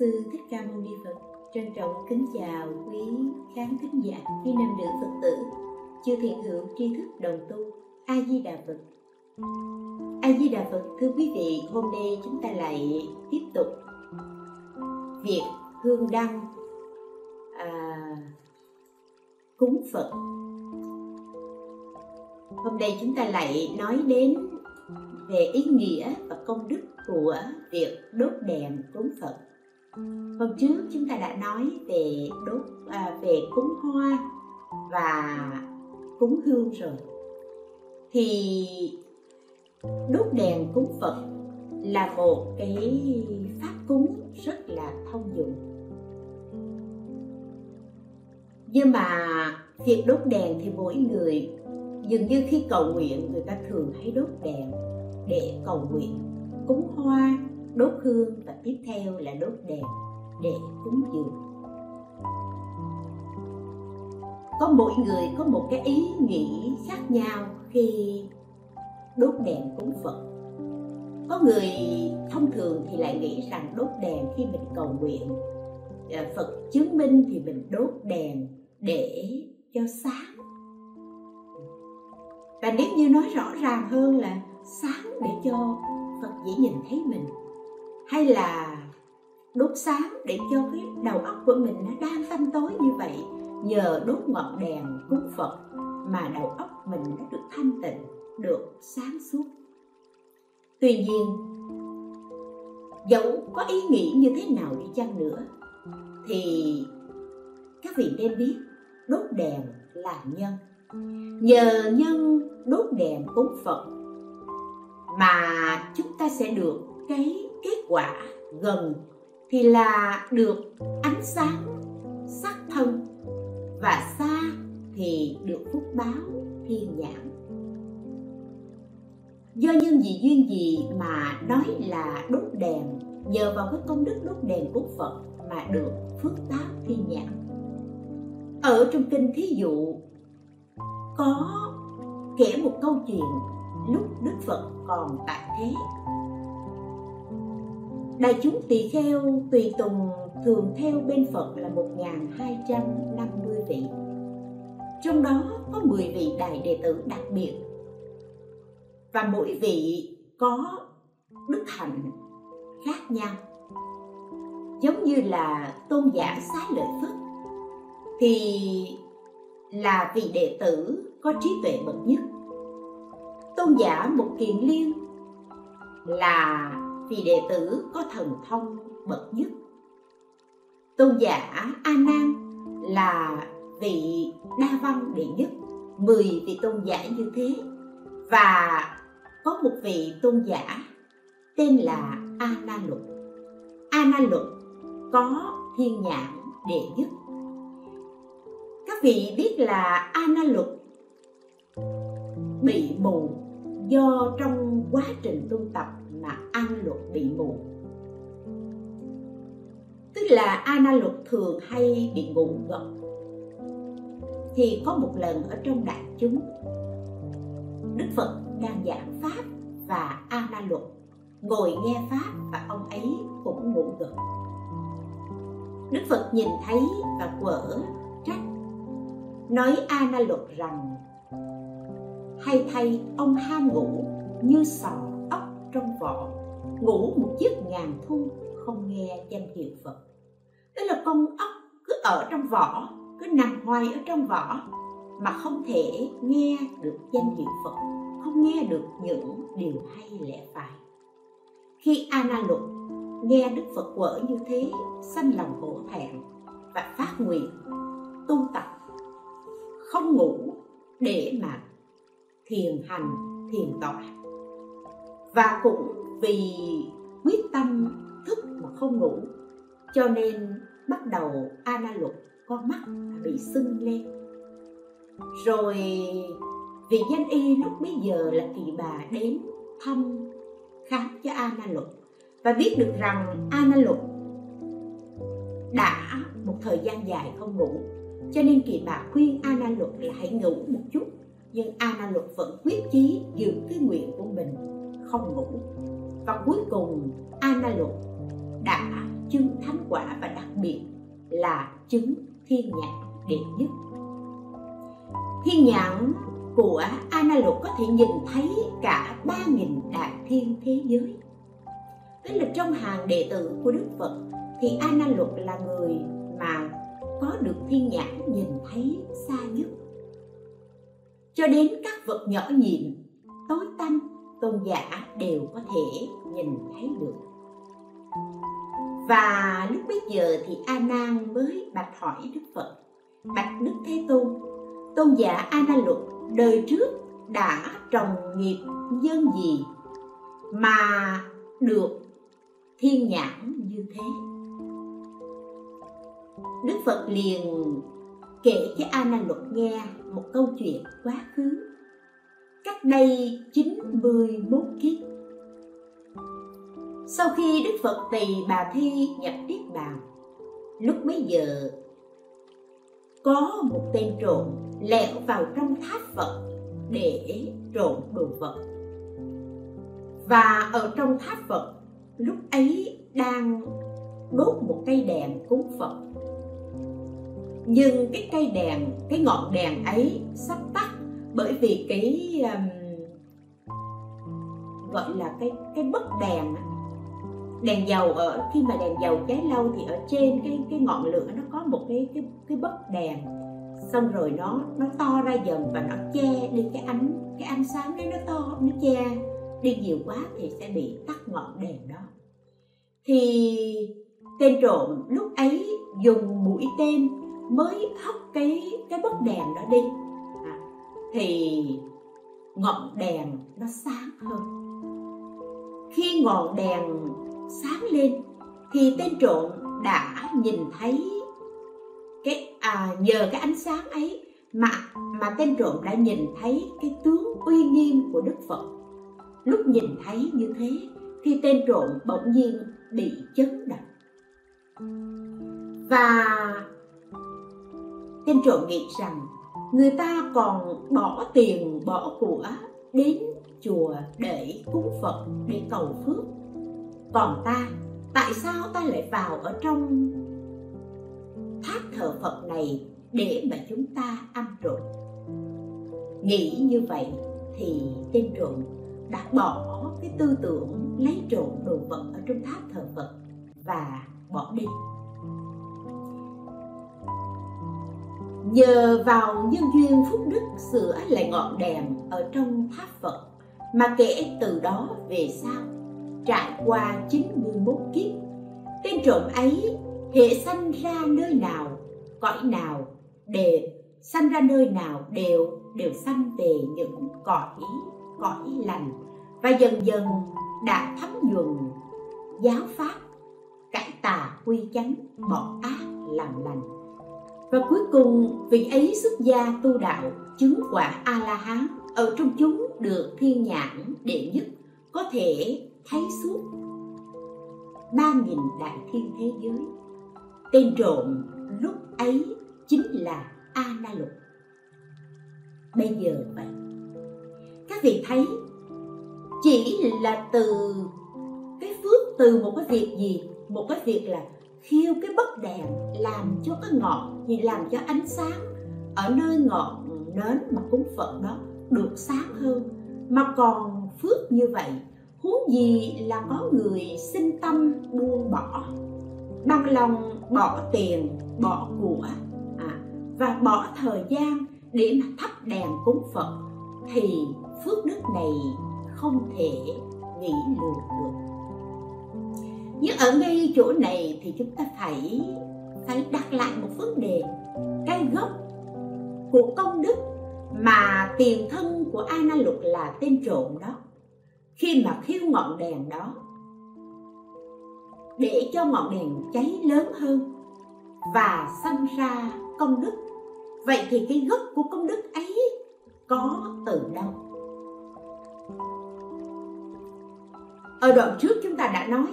Sư Thích Ca Mâu Ni Phật. Trân trọng kính chào quý khán thính giả, quý nam nữ Phật tử, chư thiện hữu tri thức đồng tu. A Di Đà Phật. A Di Đà Phật, thưa quý vị, hôm nay chúng ta lại tiếp tục việc hương đăng à, cúng Phật. Hôm nay chúng ta lại nói đến về ý nghĩa và công đức của việc đốt đèn cúng Phật. Hôm trước chúng ta đã nói về đốt à, về cúng hoa và cúng hương rồi. Thì đốt đèn cúng Phật là một cái pháp cúng rất là thông dụng. Nhưng mà việc đốt đèn thì mỗi người dường như khi cầu nguyện người ta thường hay đốt đèn để cầu nguyện cúng hoa đốt hương và tiếp theo là đốt đèn để cúng dường. Có mỗi người có một cái ý nghĩ khác nhau khi đốt đèn cúng phật. Có người thông thường thì lại nghĩ rằng đốt đèn khi mình cầu nguyện à, phật chứng minh thì mình đốt đèn để cho sáng. Và nếu như nói rõ ràng hơn là sáng để cho phật dễ nhìn thấy mình hay là đốt sáng để cho cái đầu óc của mình nó đang tăm tối như vậy, nhờ đốt ngọn đèn cúng phật mà đầu óc mình nó được thanh tịnh, được sáng suốt. Tuy nhiên, dẫu có ý nghĩ như thế nào đi chăng nữa, thì các vị nên biết đốt đèn là nhân. Nhờ nhân đốt đèn cúng phật mà chúng ta sẽ được cái kết quả gần thì là được ánh sáng sắc thân. Và xa thì được phúc báo thiên nhãn. Do nhân gì duyên gì mà nói là đốt đèn, nhờ vào cái công đức đốt đèn của phật mà được phước báo thiên nhãn? Ở trong kinh thí dụ, có kể một câu chuyện lúc đức phật còn tại thế đại chúng tỳ kheo, tùy tùng thường theo bên phật là 1250 vị. Trong đó có 10 vị đại đệ tử đặc biệt. Và mỗi vị có đức hạnh khác nhau. Giống như là tôn giả xá lợi phất, thì là vị đệ tử có trí tuệ bậc nhất. Tôn giả một kiền liên là vị đệ tử có thần thông bậc nhất. Tôn giả a nan là vị đa văn đệ nhất, mười vị tôn giả như thế. Và có một vị tôn giả tên là a na lục a na lục có thiên nhãn đệ nhất. Các vị biết là a na lục bị mù do trong quá trình tu tập mà an luật bị mù tức là ana luật thường hay bị ngủ gật thì có một lần ở trong đại chúng, đức phật đang giảng pháp và ana luật, ngồi nghe pháp và ông ấy cũng ngủ gật đức phật nhìn thấy và quở trách, nói ana luật rằng, hay thay ông ham ngủ như sò trong vỏ, ngủ một giấc ngàn thu, không nghe danh hiệu phật. Tức là con ốc cứ ở trong vỏ, cứ nằm hoài ở trong vỏ, mà không thể nghe được danh hiệu phật, không nghe được những điều hay lẽ phải. Khi ana lục nghe đức phật quở như thế, sanh lòng hổ thẹn và phát nguyện, tu tập, không ngủ để mà thiền hành, thiền tọa và cũng vì quyết tâm thức mà không ngủ, cho nên bắt đầu ana lục con mắt bị sưng lên. Rồi vị danh y lúc bấy giờ là kỳ bà đến thăm, khám cho ana lục và biết được rằng ana lục đã một thời gian dài không ngủ, cho nên kỳ bà khuyên ana lục là hãy ngủ một chút. Nhưng ana lục vẫn quyết chí giữ cái nguyện của mình không ngủ. Và cuối cùng ana lục đã chứng thánh quả và đặc biệt là chứng thiên nhãn đệ nhất. Thiên nhãn của Analog có thể nhìn thấy cả ba nghìn đại thiên thế giới. Tức là trong hàng đệ tử của Đức Phật thì Analog là người mà có được thiên nhãn nhìn thấy xa nhất. Cho đến các vật nhỏ nhịn, tối tăm tôn giả đều có thể nhìn thấy được. Và lúc bấy giờ thì a nan mới bạch hỏi đức phật, bạch đức thế tôn tôn giả a nan luật đời trước đã trồng nghiệp nhân gì mà được thiên nhãn như thế? Đức phật liền kể cho a nan luật nghe một câu chuyện quá khứ cách đây 91 kiếp. Sau khi đức phật tỳ bà thi nhập niết bàn, lúc bấy giờ, có một tên trộm lẻo vào trong tháp phật để trộm đồ vật. Và ở trong tháp phật, lúc ấy đang đốt một cây đèn cúng phật. Nhưng cái cây đèn, cái ngọn đèn ấy sắp tắt bởi vì cái um, gọi là cái cái bất đèn đèn dầu ở khi mà đèn dầu cháy lâu thì ở trên cái cái ngọn lửa nó có một cái cái cái bất đèn xong rồi nó nó to ra dần và nó che đi cái ánh cái ánh sáng đấy nó to nó che đi nhiều quá thì sẽ bị tắt ngọn đèn đó. Thì tên trộm lúc ấy dùng mũi tên mới hất cái cái bất đèn đó đi thì ngọn đèn nó sáng hơn. Khi ngọn đèn sáng lên thì tên trộm đã nhìn thấy cái à, nhờ cái ánh sáng ấy mà mà tên trộm đã nhìn thấy cái tướng uy nghiêm của Đức Phật. Lúc nhìn thấy như thế thì tên trộm bỗng nhiên bị chấn động. Và tên trộm nghĩ rằng người ta còn bỏ tiền bỏ của đến chùa để cúng Phật, để cầu phước. Còn ta, tại sao ta lại vào ở trong tháp thờ phật này để mà chúng ta ăn trộm? Nghĩ như vậy thì tên trộm đã bỏ cái tư tưởng lấy trộm đồ vật ở trong tháp thờ phật và bỏ đi. Nhờ vào nhân duyên phúc đức sửa lại ngọn đèn ở trong tháp phật. Mà kể từ đó về sau, trải qua 91 kiếp, tên trộm ấy hệ sanh ra nơi nào, cõi nào đều sanh ra nơi nào đều đều sanh về những cõi cõi lành. Và dần dần đã thấm nhuần giáo pháp, cải tà quy chánh, bỏ ác làm lành và cuối cùng, vị ấy xuất gia tu đạo chứng quả a la hán ở trong chúng được thiên nhãn đệ nhất, có thể thấy suốt ba nghìn đại thiên thế giới. Tên trộm lúc ấy chính là a na lục bây giờ vậy, các vị thấy chỉ là từ cái phước từ một cái việc gì? Một cái việc là khiêu cái bất đèn làm cho cái ngọn thì làm cho ánh sáng ở nơi ngọn nến mà cúng phật đó được sáng hơn. Mà còn phước như vậy huống gì là có người sinh tâm buông bỏ bằng lòng bỏ tiền bỏ của à, và bỏ thời gian để mà thắp đèn cúng phật thì phước đức này không thể nghĩ lường được nhưng ở ngay chỗ này thì chúng ta phải phải đặt lại một vấn đề. Cái gốc của công đức mà tiền thân của Ana Lục là tên trộm đó. Khi mà khiêu ngọn đèn đó, để cho ngọn đèn cháy lớn hơn và sanh ra công đức. Vậy thì cái gốc của công đức ấy có từ đâu? Ở đoạn trước chúng ta đã nói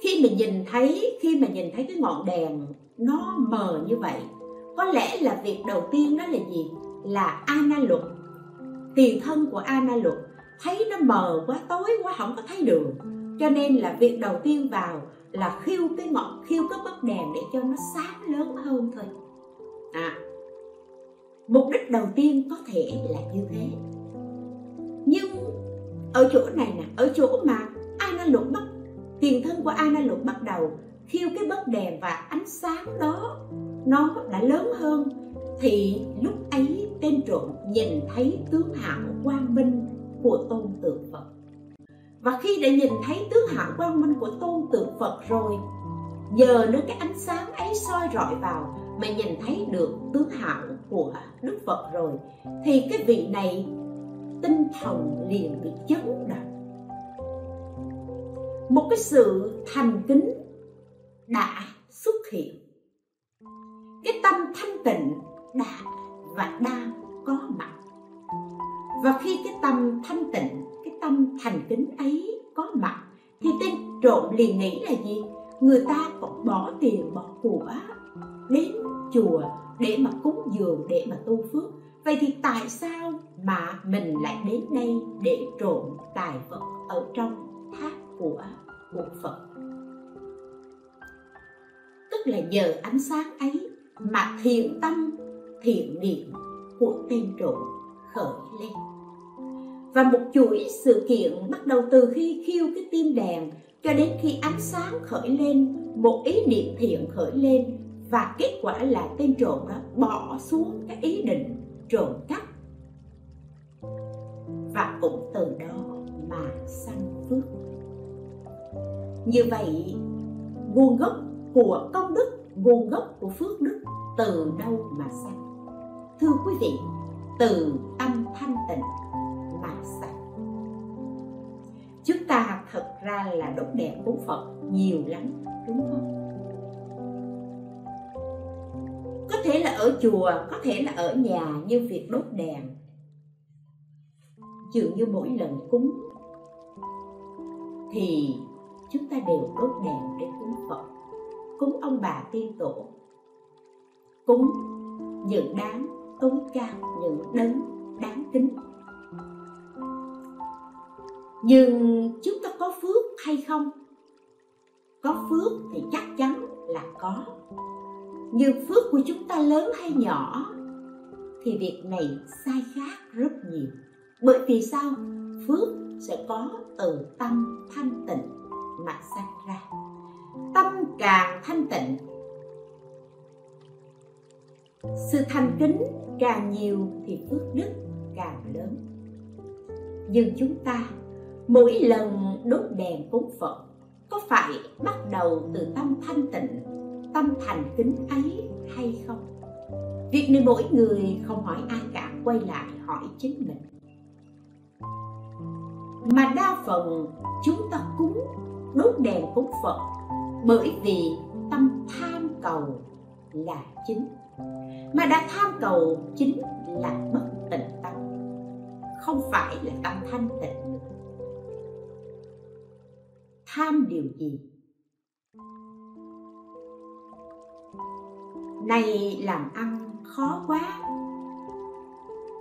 khi mình nhìn thấy, khi mà nhìn thấy cái ngọn đèn nó mờ như vậy, có lẽ là việc đầu tiên đó là gì? Là ana luật tiền thân của ana luật thấy nó mờ quá, tối quá, không có thấy đường. Cho nên là việc đầu tiên vào là khiêu cái ngọn, khiêu cái bấc đèn để cho nó sáng lớn hơn thôi. À mục đích đầu tiên có thể là như thế. Nhưng ở chỗ này nè, ở chỗ mà Ana Lục bắt tiền thân của Ana Lục bắt đầu khiêu cái bấc đèn và ánh sáng đó. Nó đã lớn hơn. Thì lúc ấy, tên trộm nhìn thấy tướng hạo quang minh của tôn tượng Phật. Và khi đã nhìn thấy tướng hạo quang minh của tôn tượng Phật rồi giờ nữa cái ánh sáng ấy soi rọi vào mà nhìn thấy được tướng hạo của Đức Phật rồi, thì cái vị này tinh thần liền bị chấn động một cái sự thành kính đã xuất hiện. Cái tâm thanh tịnh đã và đang có mặt. Và khi cái tâm thanh tịnh, cái tâm thành kính ấy có mặt, thì tên trộm liền nghĩ là gì? Người ta còn bỏ tiền, bỏ của đến chùa để mà cúng dường, để mà tu phước. Vậy thì tại sao mà mình lại đến đây để trộm tài vật ở trong tháp? Của một phật. Tức là nhờ ánh sáng ấy mà thiện tâm, thiện niệm của tên trộm khởi lên. Và một chuỗi sự kiện bắt đầu từ khi khiêu cái tim đèn cho đến khi ánh sáng khởi lên, một ý niệm thiện khởi lên và kết quả là tên trộm đó bỏ xuống cái ý định trộm cắp. Và cũng từ đó như vậy, nguồn gốc của công đức, nguồn gốc của phước đức từ đâu mà sanh thưa quý vị, từ tâm thanh tịnh mà sanh chúng ta thật ra là đốt đèn cúng phật nhiều lắm, đúng không? Có thể là ở chùa, có thể là ở nhà như việc đốt đèn. Dường như mỗi lần cúng thì chúng ta đều đốt đèn để cúng phật. Cúng ông bà tiên tổ. Cúng những đáng tối cao những đấng đáng kính. Nhưng chúng ta có phước hay không? Có phước thì chắc chắn là có. Nhưng phước của chúng ta lớn hay nhỏ thì việc này sai khác rất nhiều. Bởi vì sao? Phước sẽ có từ tâm thanh tịnh mà sanh ra. Tâm càng thanh tịnh, sự thành kính càng nhiều thì phước đức càng lớn. Nhưng chúng ta mỗi lần đốt đèn cúng phật, có phải bắt đầu từ tâm thanh tịnh, tâm thành kính ấy hay không? Việc này mỗi người không hỏi ai cả, quay lại hỏi chính mình. Mà đa phần chúng ta cúng đốt đèn cúng phật, bởi vì tâm tham cầu là chính. Mà đã tham cầu chính là bất tịnh tâm, không phải là tâm thanh tịnh. Nữa tham điều gì? Này làm ăn khó quá,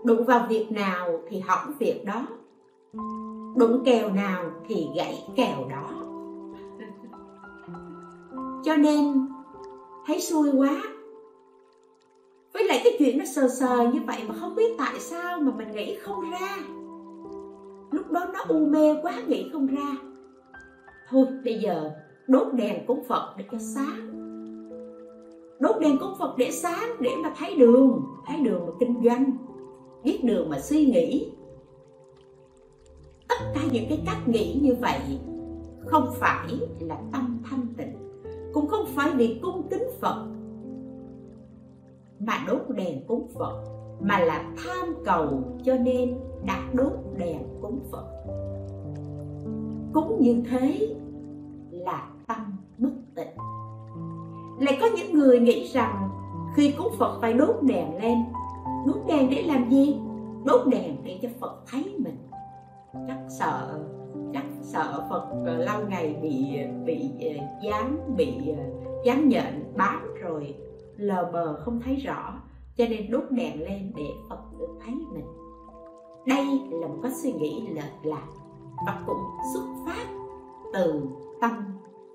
đụng vào việc nào thì hỏng việc đó, đụng kèo nào thì gãy kèo đó cho nên, thấy xui quá. Với lại cái chuyện nó sờ sờ như vậy mà không biết tại sao mà mình nghĩ không ra. Lúc đó nó u mê quá, nghĩ không ra. Thôi, bây giờ đốt đèn cúng phật để cho sáng. Đốt đèn cúng phật để sáng để mà thấy đường thấy đường mà kinh doanh, biết đường mà suy nghĩ. Tất cả những cái cách nghĩ như vậy không phải là tâm thanh tịnh cũng không phải vì cung kính phật, mà đốt đèn cúng phật, mà là tham cầu cho nên đặt đốt đèn cúng phật. Cúng như thế là tâm bất tịnh. Lại có những người nghĩ rằng khi cúng phật phải đốt đèn lên, đốt đèn để làm gì? Đốt đèn để cho phật thấy mình. Chắc sợ sợ phật ờ, lâu ngày bị bị ờ, dán bị ờ, dán nhện, bám rồi lờ mờ không thấy rõ. Cho nên đốt đèn lên để phật được thấy mình. Đây là một cái suy nghĩ lệch lạc và cũng xuất phát từ tâm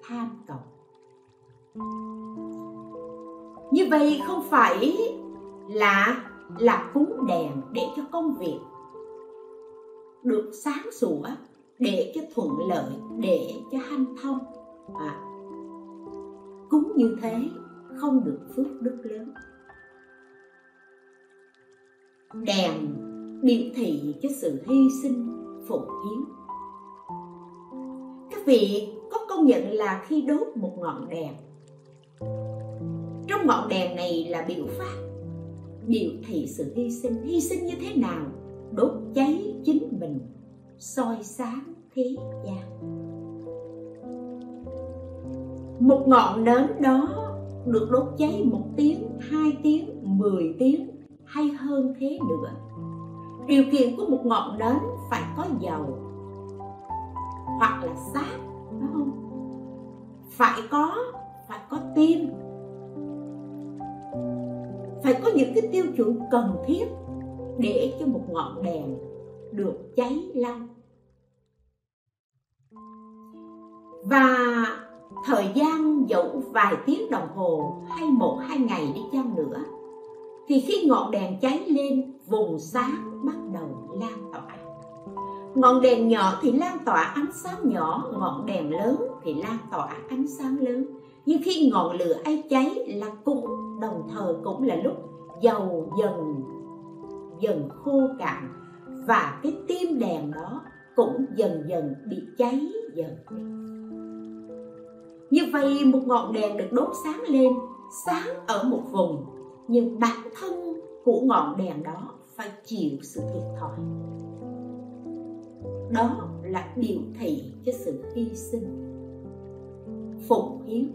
tham cầu. Như vậy không phải là là cúng đèn để cho công việc được sáng sủa để cho thuận lợi để cho hanh thông. À, cúng như thế không được phước đức lớn. Đèn biểu thị cho sự hy sinh phụng hiến. Các vị có công nhận là khi đốt một ngọn đèn. Trong ngọn đèn này là biểu pháp biểu thị sự hy sinh. Hy sinh như thế nào? Đốt cháy chính mình soi sáng thế gian. Một ngọn nến đó được đốt cháy một tiếng, hai tiếng, mười tiếng, hay hơn thế nữa. Điều kiện của một ngọn nến phải có dầu hoặc là sáp phải không? Phải có phải có tim. Phải có những cái tiêu chuẩn cần thiết để cho một ngọn đèn được cháy lâu. Và thời gian dẫu vài tiếng đồng hồ hay một hai ngày đi chăng nữa, thì khi ngọn đèn cháy lên, vùng sáng bắt đầu lan tỏa. Ngọn đèn nhỏ thì lan tỏa ánh sáng nhỏ, ngọn đèn lớn thì lan tỏa ánh sáng lớn. Nhưng khi ngọn lửa ấy cháy là cũng đồng thời cũng là lúc dầu dần dần khô cạn và cái tim đèn đó cũng dần dần bị cháy dần. Như vậy một ngọn đèn được đốt sáng lên, sáng ở một vùng, nhưng bản thân của ngọn đèn đó phải chịu sự thiệt thòi. Đó là biểu thị cho sự hy sinh. Phụng hiến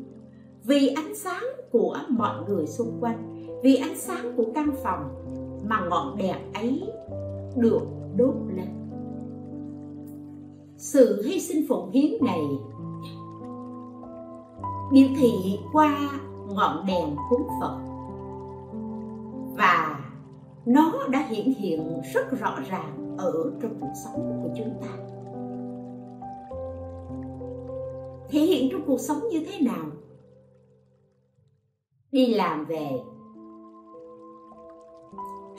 vì ánh sáng của mọi người xung quanh, vì ánh sáng của căn phòng mà ngọn đèn ấy được đốt lên. Sự hy sinh phụng hiến này, biểu thị qua ngọn đèn cúng phật. Và nó đã hiện hiện rất rõ ràng ở trong cuộc sống của chúng ta. Thể hiện trong cuộc sống như thế nào? Đi làm về.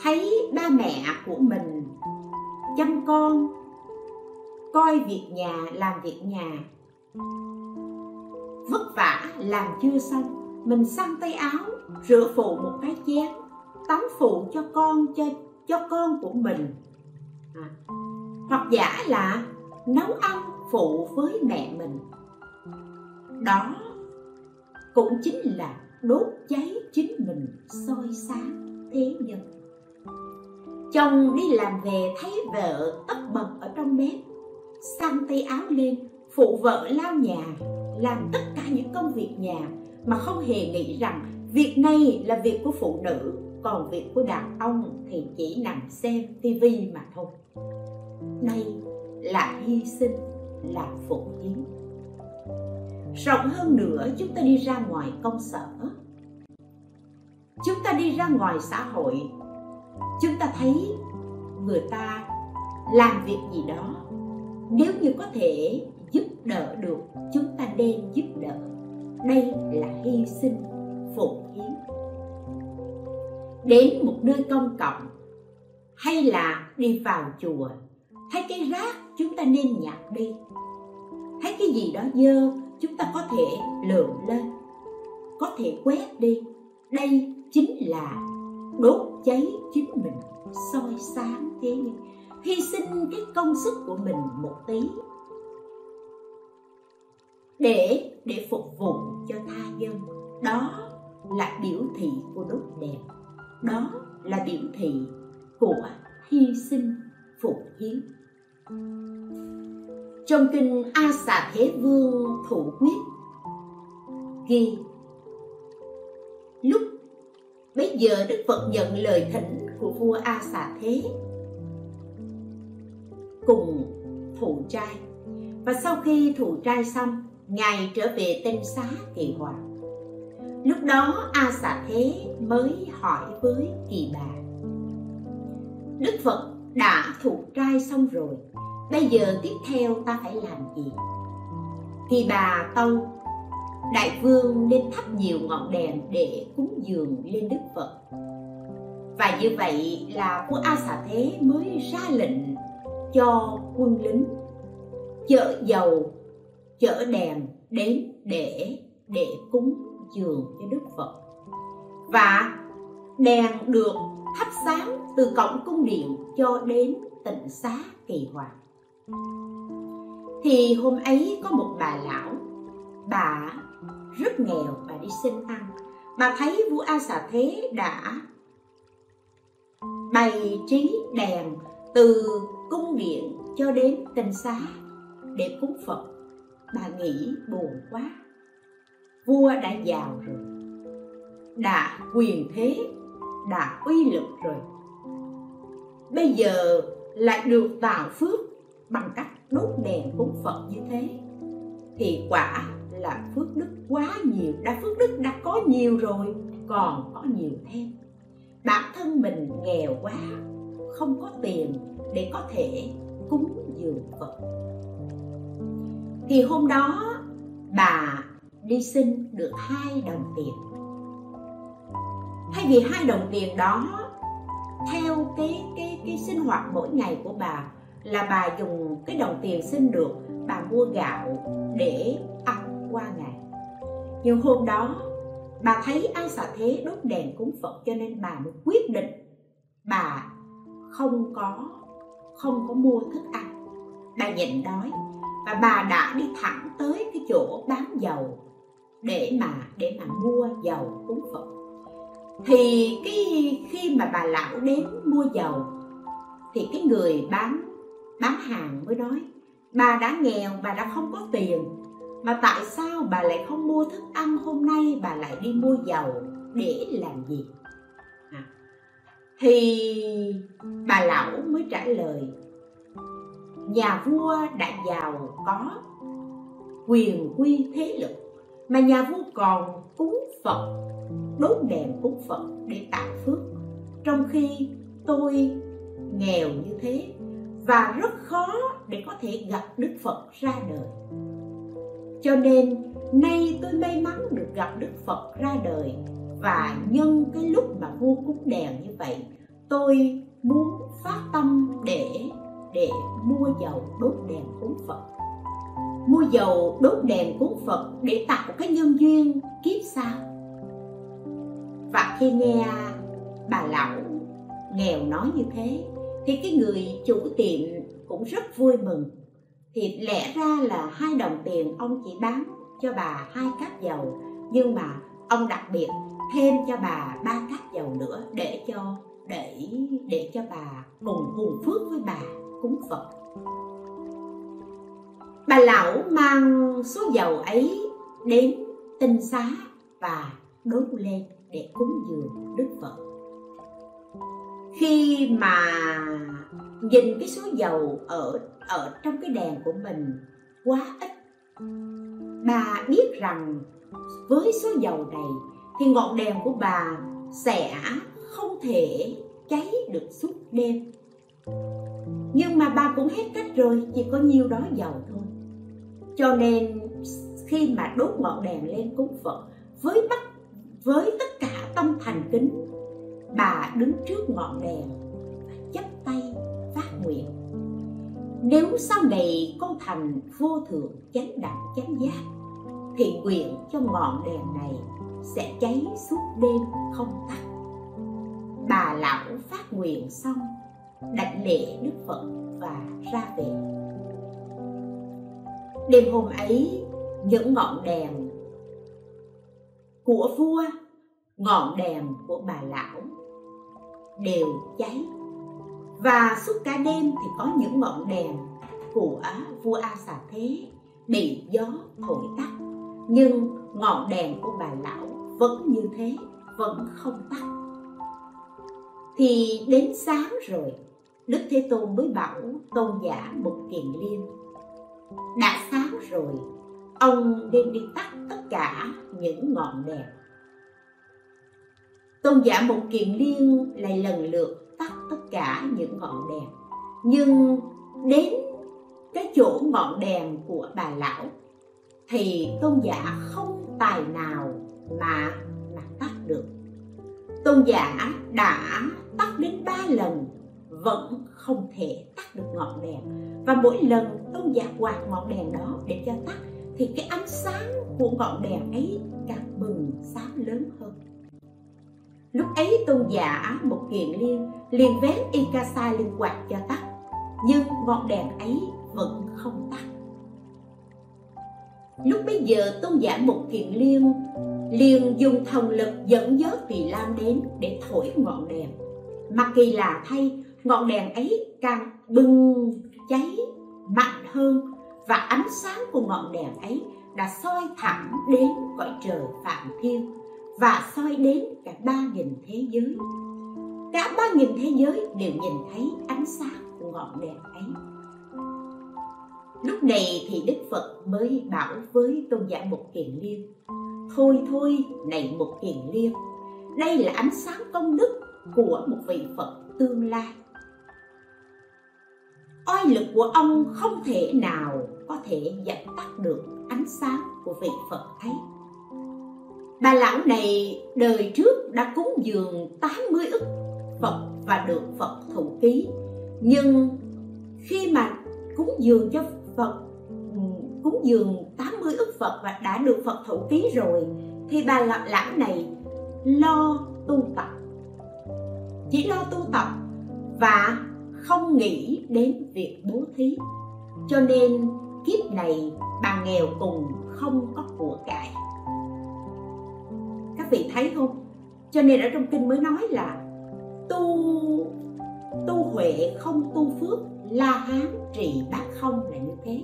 Thấy ba mẹ của mình chăm con. Coi việc nhà làm việc nhà. Vất vả làm chưa xong mình săn tay áo rửa phụ một cái chén tắm phụ cho con cho cho con của mình. À, hoặc giả là nấu ăn phụ với mẹ mình. Đó cũng chính là đốt cháy chính mình soi sáng thế nhân chồng đi làm về thấy vợ tất bật ở trong bếp. Xăng tay áo lên, phụ vợ lao nhà, làm tất cả những công việc nhà, mà không hề nghĩ rằng việc này là việc của phụ nữ, còn việc của đàn ông thì chỉ nằm xem tivi mà thôi. Đây là hy sinh, là phụ hiến rộng hơn nữa, chúng ta đi ra ngoài công sở. Chúng ta đi ra ngoài xã hội chúng ta thấy người ta làm việc gì đó. Nếu như có thể giúp đỡ được, chúng ta nên giúp đỡ. Đây là hy sinh phụng hiến. Đến một nơi công cộng hay là đi vào chùa, thấy cái rác chúng ta nên nhặt đi. Thấy cái gì đó dơ, chúng ta có thể lượm lên, có thể quét đi. Đây chính là đốt cháy chính mình soi sáng thế nhân hy sinh cái công sức của mình một tí. Để để phục vụ cho tha nhân đó là biểu thị của đốt đẹp, đó là biểu thị của hy sinh phục hiến. Trong kinh a xà thế vương thủ quyết ghi lúc bây giờ đức phật nhận lời thỉnh của vua a xà thế. Cùng thụ trai. Và sau khi thụ trai xong, ngài trở về tinh xá kỳ hoàng lúc đó a xà thế mới hỏi với kỳ bà. Đức phật đã thụ trai xong rồi, bây giờ tiếp theo ta phải làm gì? Thì bà tâu đại vương nên thắp nhiều ngọn đèn để cúng dường lên đức phật. Và như vậy là vua a xà thế mới ra lệnh cho quân lính chở dầu, chở đèn đến để để cúng dường cho đức phật. Và đèn được thắp sáng từ cổng cung điện cho đến tịnh xá kỳ hoàng thì hôm ấy có một bà lão, bà rất nghèo bà đi xin ăn. Bà thấy vua a xà thế đã bày trí đèn từ cung điện cho đến tinh xá để cúng phật. Bà nghĩ buồn quá. Vua đã giàu rồi, đã quyền thế, đã uy lực rồi. Bây giờ lại được tạo phước bằng cách đốt đèn cúng phật như thế, thì quả là phước đức quá nhiều. Đã phước đức đã có nhiều rồi, còn có nhiều thêm. Bản thân mình nghèo quá, không có tiền để có thể cúng dường phật. Thì hôm đó, bà đi xin được hai đồng tiền. Thay vì hai đồng tiền đó, theo cái cái cái sinh hoạt mỗi ngày của bà là bà dùng cái đồng tiền xin được, bà mua gạo để qua ngày. Nhưng hôm đó, bà thấy ăn xà thế đốt đèn cúng phật cho nên bà mới quyết định bà không có không có mua thức ăn. Bà nhịn đói và bà đã đi thẳng tới cái chỗ bán dầu để mà để mà mua dầu cúng phật. Thì cái khi mà bà lão đến mua dầu, thì cái người bán bán hàng mới nói, bà đã nghèo, bà đã không có tiền mà tại sao bà lại không mua thức ăn hôm nay, bà lại đi mua dầu để làm gì à. thì bà lão mới trả lời, nhà vua đã giàu có quyền quy thế lực, mà nhà vua còn cúng phật, đốt đèn cúng phật để tạo phước trong khi tôi nghèo như thế, và rất khó để có thể gặp đức phật ra đời cho nên, nay tôi may mắn được gặp đức phật ra đời và nhân cái lúc mà vua cúng đèn như vậy, tôi muốn phát tâm để để mua dầu đốt đèn cúng phật. Mua dầu đốt đèn cúng phật để tạo cái nhân duyên kiếp sau. Và khi nghe bà lão nghèo nói như thế, thì cái người chủ tiệm cũng rất vui mừng thì lẽ ra là hai đồng tiền ông chỉ bán cho bà hai cát dầu, nhưng mà ông đặc biệt thêm cho bà ba cát dầu nữa để cho, để để cho bà cùng cùng phước với bà cúng phật. Bà lão mang số dầu ấy đến tinh xá và đốt lên để cúng dường đức phật. Khi mà nhìn cái số dầu ở ở trong cái đèn của mình quá ít. Bà biết rằng với số dầu này thì ngọn đèn của bà sẽ không thể cháy được suốt đêm. Nhưng mà bà cũng hết cách rồi, chỉ có nhiêu đó dầu thôi. Cho nên khi mà đốt ngọn đèn lên cúng phật, với bắt, với tất cả tâm thành kính, bà đứng trước ngọn đèn nguyện. Nếu sau này con thành vô thượng chánh đẳng chánh giác, thì nguyện cho ngọn đèn này sẽ cháy suốt đêm không tắt. Bà lão phát nguyện xong, đảnh lễ đức phật và ra về. Đêm hôm ấy, những ngọn đèn của vua, ngọn đèn của bà lão đều cháy và suốt cả đêm thì có những ngọn đèn của vua a xà thế bị gió thổi tắt. Nhưng ngọn đèn của bà lão vẫn như thế, vẫn không tắt. Thì đến sáng rồi, đức thế tôn mới bảo tôn giả một kiền liên, đã sáng rồi, ông nên đi tắt tất cả những ngọn đèn. Tôn giả một kiền liên lại lần lượt tắt tất cả những ngọn đèn. Nhưng đến cái chỗ ngọn đèn của bà lão thì tôn giả không tài nào mà mà tắt được. Tôn giả đã tắt đến ba lần, vẫn không thể tắt được ngọn đèn. Và mỗi lần tôn giả quạt ngọn đèn đó để cho tắt, thì cái ánh sáng của ngọn đèn ấy càng bừng sáng lớn hơn. Lúc ấy tôn giả một kiền liên liền vén Ikasa ca lên quạt cho tắt, nhưng ngọn đèn ấy vẫn không tắt. Lúc bấy giờ tôn giả một kiền liên liền dùng thần lực dẫn dớt tỳ lam đến để thổi ngọn đèn. Mà kỳ lạ thay, ngọn đèn ấy càng bừng cháy mạnh hơn và ánh sáng của ngọn đèn ấy đã soi thẳng đến cõi trời phạm thiên và soi đến cả ba nghìn thế giới cả ba nghìn thế giới đều nhìn thấy ánh sáng của ngọn đèn ấy. Lúc này thì đức phật mới bảo với tôn giả Mục kiền liên, thôi thôi, này Mục kiền liên, đây là ánh sáng công đức của một vị phật tương lai. Oai lực của ông không thể nào có thể dập tắt được ánh sáng của vị phật ấy. Bà lão này đời trước đã cúng dường 80 ức Phật và được Phật thụ ký. Nhưng khi mà cúng dường cho Phật, cúng dường 80 ức Phật và đã được Phật thụ ký rồi, thì bà lạc lãng này lo tu tập. Chỉ lo tu tập và không nghĩ đến việc bố thí. Cho nên kiếp này bà nghèo cùng không có của cải. Các vị thấy không? Cho nên ở trong kinh mới nói là tu tu huệ không tu phước la hán trì bát không là như thế.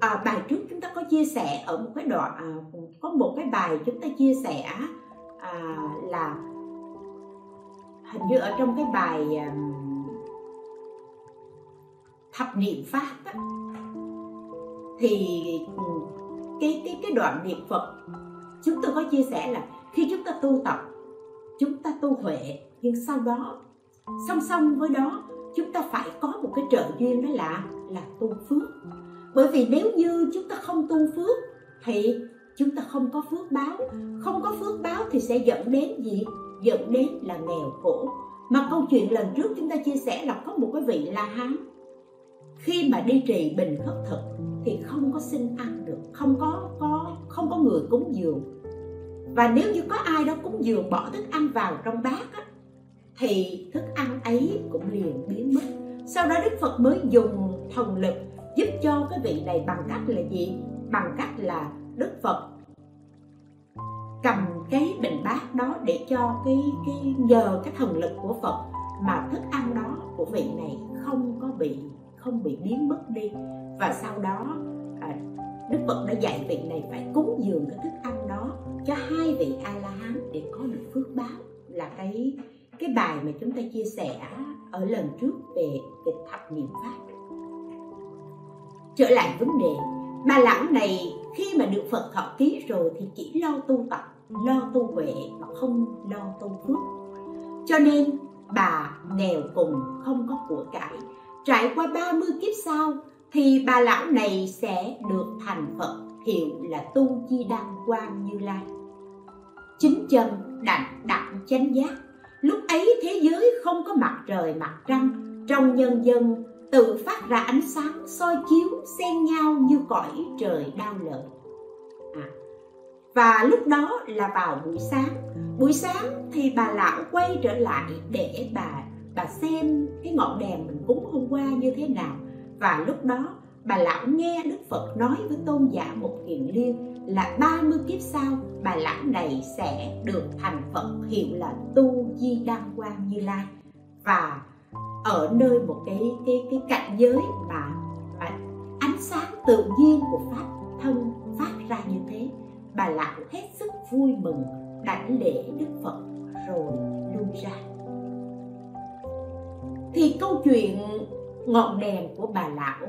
À, bài trước chúng ta có chia sẻ ở một cái đoạn à, có một cái bài chúng ta chia sẻ à, là hình như ở trong cái bài à, thập niệm pháp á, thì ừ, cái cái cái đoạn niệm phật chúng tôi có chia sẻ là khi chúng ta tu tập chúng ta tu huệ nhưng sau đó song song với đó chúng ta phải có một cái trợ duyên đó là là tu phước. Bởi vì nếu như chúng ta không tu phước thì chúng ta không có phước báo. Không có phước báo thì sẽ dẫn đến gì? Dẫn đến là nghèo khổ. Mà câu chuyện lần trước chúng ta chia sẻ là có một cái vị la hán. Khi mà đi trì bình khất thực thì không có xin ăn được không có có không có người cúng dường. Và nếu như có ai đó cúng dường bỏ thức ăn vào trong bát á, thì thức ăn ấy cũng liền biến mất. Sau đó đức phật mới dùng thần lực giúp cho cái vị này bằng cách là gì? Bằng cách là đức phật cầm cái bình bát đó để cho cái cái nhờ cái thần lực của phật mà thức ăn đó của vị này không có bị không bị biến mất đi. Và sau đó à, đức phật đã dạy vị này phải cúng dường cái thức ăn đó cho hai vị a la hán để có được phước báo là cái cái bài mà chúng ta chia sẻ ở lần trước về về thập niệm pháp. Trở lại vấn đề bà lão này khi mà được phật thọ ký rồi thì chỉ lo tu tập lo tu huệ mà không lo tu phước. Cho nên bà nghèo cùng không có của cải. Trải qua 30 kiếp sau thì bà lão này sẽ được thành Phật hiệu là Tu Chi Đăng Quang Như Lai. Chính chân đặng đặng chánh giác, lúc ấy thế giới không có mặt trời mặt trăng, trong nhân dân tự phát ra ánh sáng soi chiếu xen nhau như cõi trời đau lợi. À, và lúc đó là vào buổi sáng, buổi sáng thì bà lão quay trở lại để bà bà xem cái ngọn đèn mình cúng hôm qua như thế nào. Và lúc đó bà lão nghe Đức Phật nói với tôn giả một kiền liên là 30 kiếp sau bà lão này sẽ được thành Phật hiệu là Tu Di Đăng Quang Như Lai. Và ở nơi một cái cái cái cảnh giới mà, mà ánh sáng tự nhiên của pháp thân phát ra như thế bà lão hết sức vui mừng đảnh lễ Đức Phật rồi lui ra. Thì câu chuyện ngọn đèn của bà lão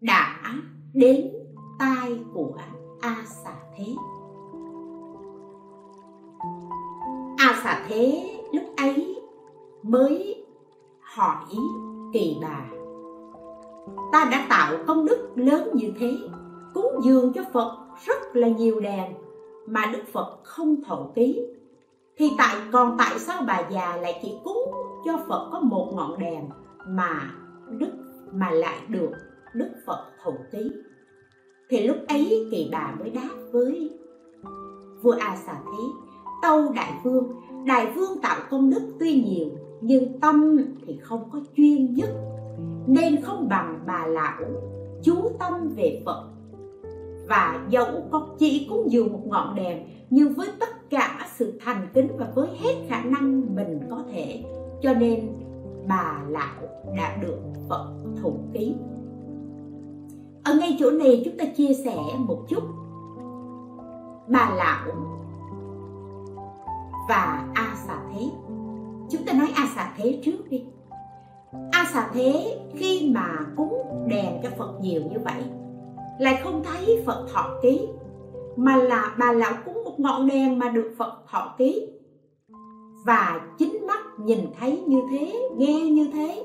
đã đến tai của a xà thế. A xà thế lúc ấy mới hỏi kỳ bà, ta đã tạo công đức lớn như thế, cúng dường cho phật rất là nhiều đèn mà đức phật không thọ ký. Thì tại, còn tại sao bà già lại chỉ cúng cho phật có một ngọn đèn mà đức, mà lại được đức phật thụ ký? Thì lúc ấy kỳ bà mới đáp với vua a xà thế, tâu đại vương đại vương tạo công đức tuy nhiều, nhưng tâm thì không có chuyên nhất, nên không bằng bà lão chú tâm về phật. Và dẫu có chỉ cúng dường một ngọn đèn, nhưng với tất cả sự thành kính và với hết khả năng mình có thể, cho nên bà lão đã được phật thụ ký ở ngay chỗ này chúng ta chia sẻ một chút. Bà lão và a xà thế. Chúng ta nói a xà thế trước đi. A xà thế khi mà cúng đèn cho phật nhiều như vậy, lại không thấy phật thọ ký, mà là bà lão cúng một ngọn đèn mà được phật thọ ký. Và chính mắt nhìn thấy như thế, nghe như thế,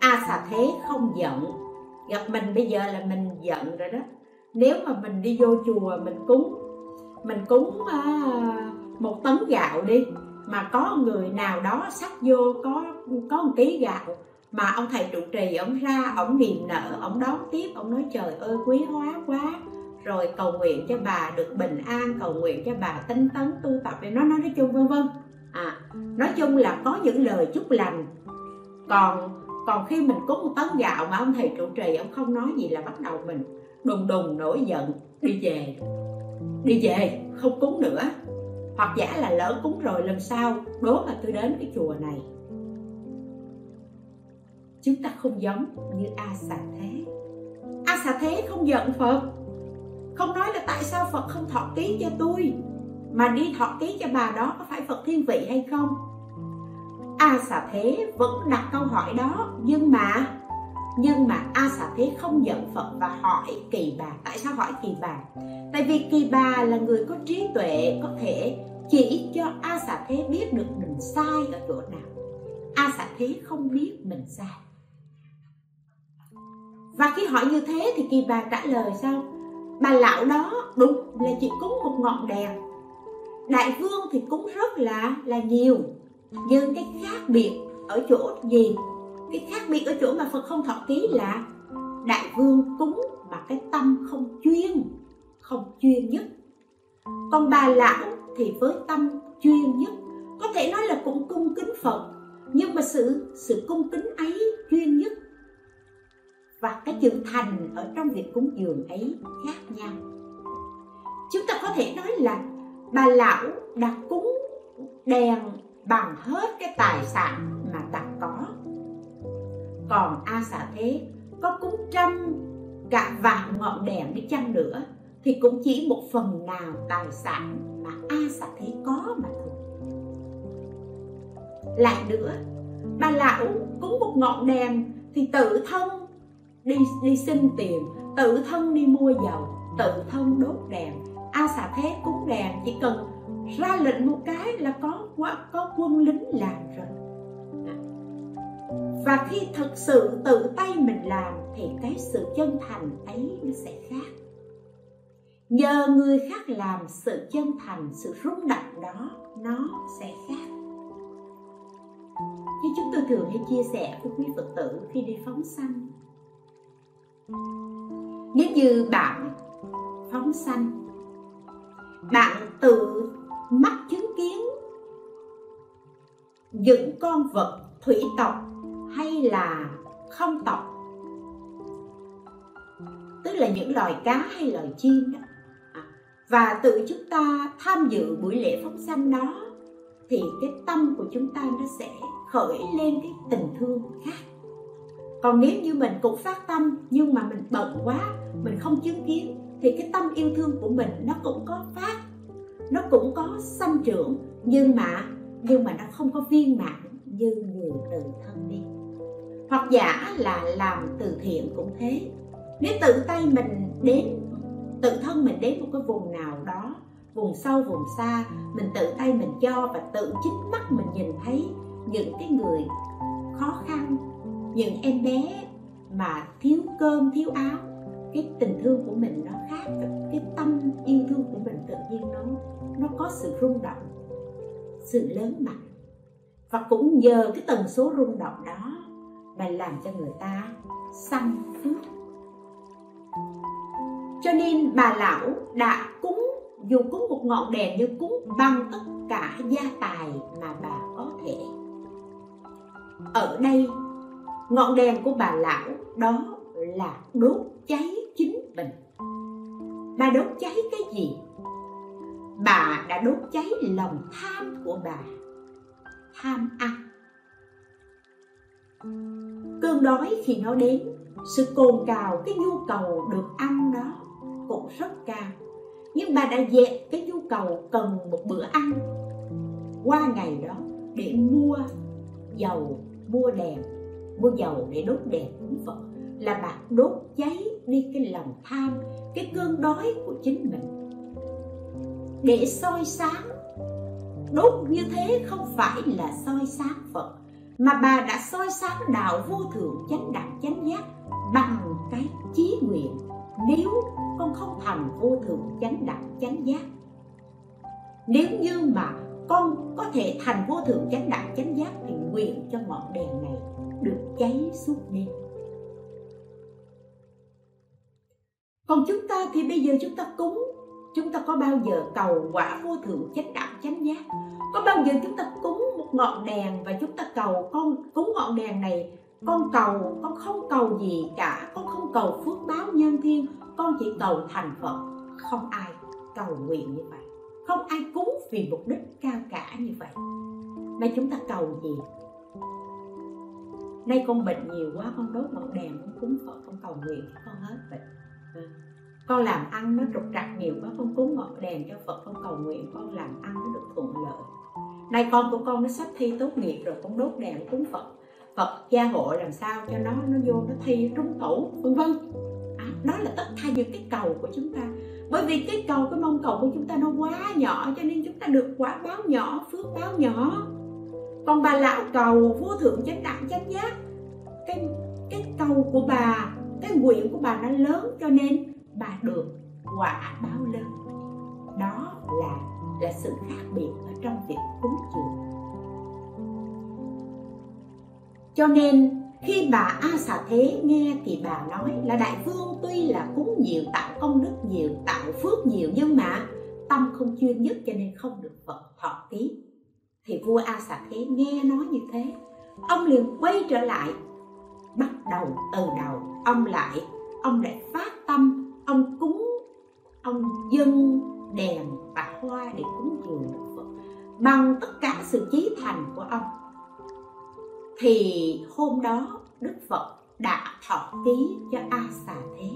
a xà thế không giận gặp mình bây giờ là mình giận rồi đó. Nếu mà mình đi vô chùa mình cúng mình cúng uh, một tấn gạo đi mà có người nào đó sắc vô có có một ký gạo mà ông thầy trụ trì ông ra ông niềm nợ ông đón tiếp ông nói trời ơi quý hóa quá. Rồi cầu nguyện cho bà được bình an cầu nguyện cho bà tinh tấn tu tập để nó nói nói chung vân vân. À nói chung là có những lời chúc lành. Còn còn khi mình cúng một tấn gạo mà ông thầy trụ trì, ông không nói gì là bắt đầu mình đùng đùng nổi giận, đi về. Đi về, không cúng nữa. Hoặc giả là lỡ cúng rồi, lần sau đố mà tôi đến cái chùa này. Chúng ta không giống như a xà thế. A xà thế không giận phật. Không nói là tại sao phật không thọ ký cho tôi, mà đi thọ ký cho bà đó có phải phật thiên vị hay không? A xà thế vẫn đặt câu hỏi đó, nhưng mà nhưng mà a xà thế không giận phật và hỏi kỳ bà. Tại sao hỏi kỳ bà? Tại vì kỳ bà là người có trí tuệ, có thể chỉ cho a xà thế biết được mình sai ở chỗ nào. A xà thế không biết mình sai. Và khi hỏi như thế thì kỳ bà trả lời sao? Bà lão đó, đúng, là chỉ cúng một ngọn đèn. Đại vương thì cúng rất là là nhiều nhưng cái khác biệt ở chỗ gì? Cái khác biệt ở chỗ mà phật không thọ ký là đại vương cúng mà cái tâm không chuyên không chuyên nhất. Còn bà lão thì với tâm chuyên nhất. Có thể nói là cũng cung kính phật, nhưng mà sự sự cung kính ấy chuyên nhất. Và cái chữ thành ở trong việc cúng dường ấy khác nhau. Chúng ta có thể nói là bà lão đã cúng đèn bằng hết cái tài sản mà ta có. Còn a xà thế có cúng trăm cả vạn ngọn đèn đi chăng nữa, thì cũng chỉ một phần nào tài sản mà a xà thế có mà thôi. Lại nữa bà lão cúng một ngọn đèn thì tự thân đi đi xin tiền, tự thân đi mua dầu, tự thân đốt đèn. A xà thế cúng đèn chỉ cần ra lệnh một cái là có có quân lính làm rồi. Và khi thật sự tự tay mình làm thì cái sự chân thành ấy nó sẽ khác. Nhờ người khác làm, sự chân thành, sự rung động đó, nó sẽ khác. Như chúng tôi thường hay chia sẻ với quý phật tử khi đi phóng sanh. Nếu như bạn phóng sanh, bạn tự mắt chứng kiến những con vật thủy tộc hay là không tộc. Tức là những loài cá hay loài chim đó. À, và tự chúng ta tham dự buổi lễ phóng sanh đó, thì cái tâm của chúng ta nó sẽ khởi lên cái tình thương khác. Còn nếu như mình cũng phát tâm, nhưng mà mình bận quá, mình không chứng kiến, thì cái tâm yêu thương của mình nó cũng có phát nó cũng có sanh trưởng, nhưng mà nhưng mà nó không có viên mãn như người từ thân đi. Hoặc giả là làm từ thiện cũng thế. Nếu tự tay mình đến, tự thân mình đến một cái vùng nào đó, vùng sâu, vùng xa, mình tự tay mình cho và tự chính mắt mình nhìn thấy những cái người khó khăn, những em bé mà thiếu cơm, thiếu áo cái tình thương của mình nó khác, cái tâm yêu thương của mình tự nhiên nó nó có sự rung động, sự lớn mạnh. Và cũng nhờ cái tần số rung động đó mà làm cho người ta sanh phước. Cho nên bà lão đã cúng, dù cúng một ngọn đèn như cúng bằng tất cả gia tài mà bà có thể. Ở đây, ngọn đèn của bà lão đó là đốt cháy chính mình. Bà đốt cháy cái gì? Bà đã đốt cháy lòng tham của bà. Tham ăn. Cơn đói khi nó đến, sự cồn cào cái nhu cầu được ăn đó cũng rất cao. Nhưng bà đã dẹp cái nhu cầu cần một bữa ăn. Qua ngày đó, để mua dầu, mua đèn, mua dầu để đốt đèn cúng phật là bà đốt cháy đi cái lòng tham, cái cơn đói của chính mình. Để soi sáng, đốt như thế không phải là soi sáng phật, mà bà đã soi sáng đạo vô thượng chánh đẳng chánh giác bằng cái chí nguyện nếu con không thành vô thượng chánh đẳng chánh giác. Nếu như mà con có thể thành vô thượng chánh đẳng chánh giác thì nguyện cho ngọn đèn này được cháy suốt đêm. Còn chúng ta thì bây giờ chúng ta cúng. Chúng ta có bao giờ cầu quả vô thượng chánh đẳng, chánh giác? Có bao giờ chúng ta cúng một ngọn đèn và chúng ta cầu con, cúng ngọn đèn này? Con cầu, con không cầu gì cả. Con không cầu phước báo nhân thiên. Con chỉ cầu thành phật. Không ai cầu nguyện như vậy. Không ai cúng vì mục đích cao cả như vậy. Nay chúng ta cầu gì? Nay con bệnh nhiều quá, con đốt ngọn đèn, con cúng phật, con cầu nguyện con hết bệnh con làm ăn nó trục trặc nhiều quá con cúng ngọn đèn cho phật con cầu nguyện con làm ăn nó được thuận lợi. Nay con của con nó sắp thi tốt nghiệp rồi con đốt đèn cúng phật. Phật gia hộ làm sao cho nó nó vô nó thi trúng tủ vân vân. À, đó là tất cả những cái cầu của chúng ta. Bởi vì cái cầu cái mong cầu của chúng ta nó quá nhỏ cho nên chúng ta được quả báo nhỏ phước báo nhỏ. Còn bà lão cầu vô thượng chánh đẳng chánh giác cái cái cầu của bà cái nguyện của bà nó lớn cho nên bà được quả báo lớn. Đó là là sự khác biệt ở trong việc cúng dường. Cho nên, khi bà a xà thế nghe thì bà nói là đại vương, tuy là cúng nhiều, tạo công đức nhiều, tạo phước nhiều nhưng mà tâm không chuyên nhất cho nên không được phật thọ ký. Thì vua a xà thế nghe nói như thế, ông liền quay trở lại bắt đầu từ đầu. Ông lại ông lại phát tâm, ông cúng, ông dâng đèn và hoa để cúng dường đức phật. Bằng tất cả sự chí thành của ông. Thì hôm đó, đức phật đã thọ ký cho a xà thế.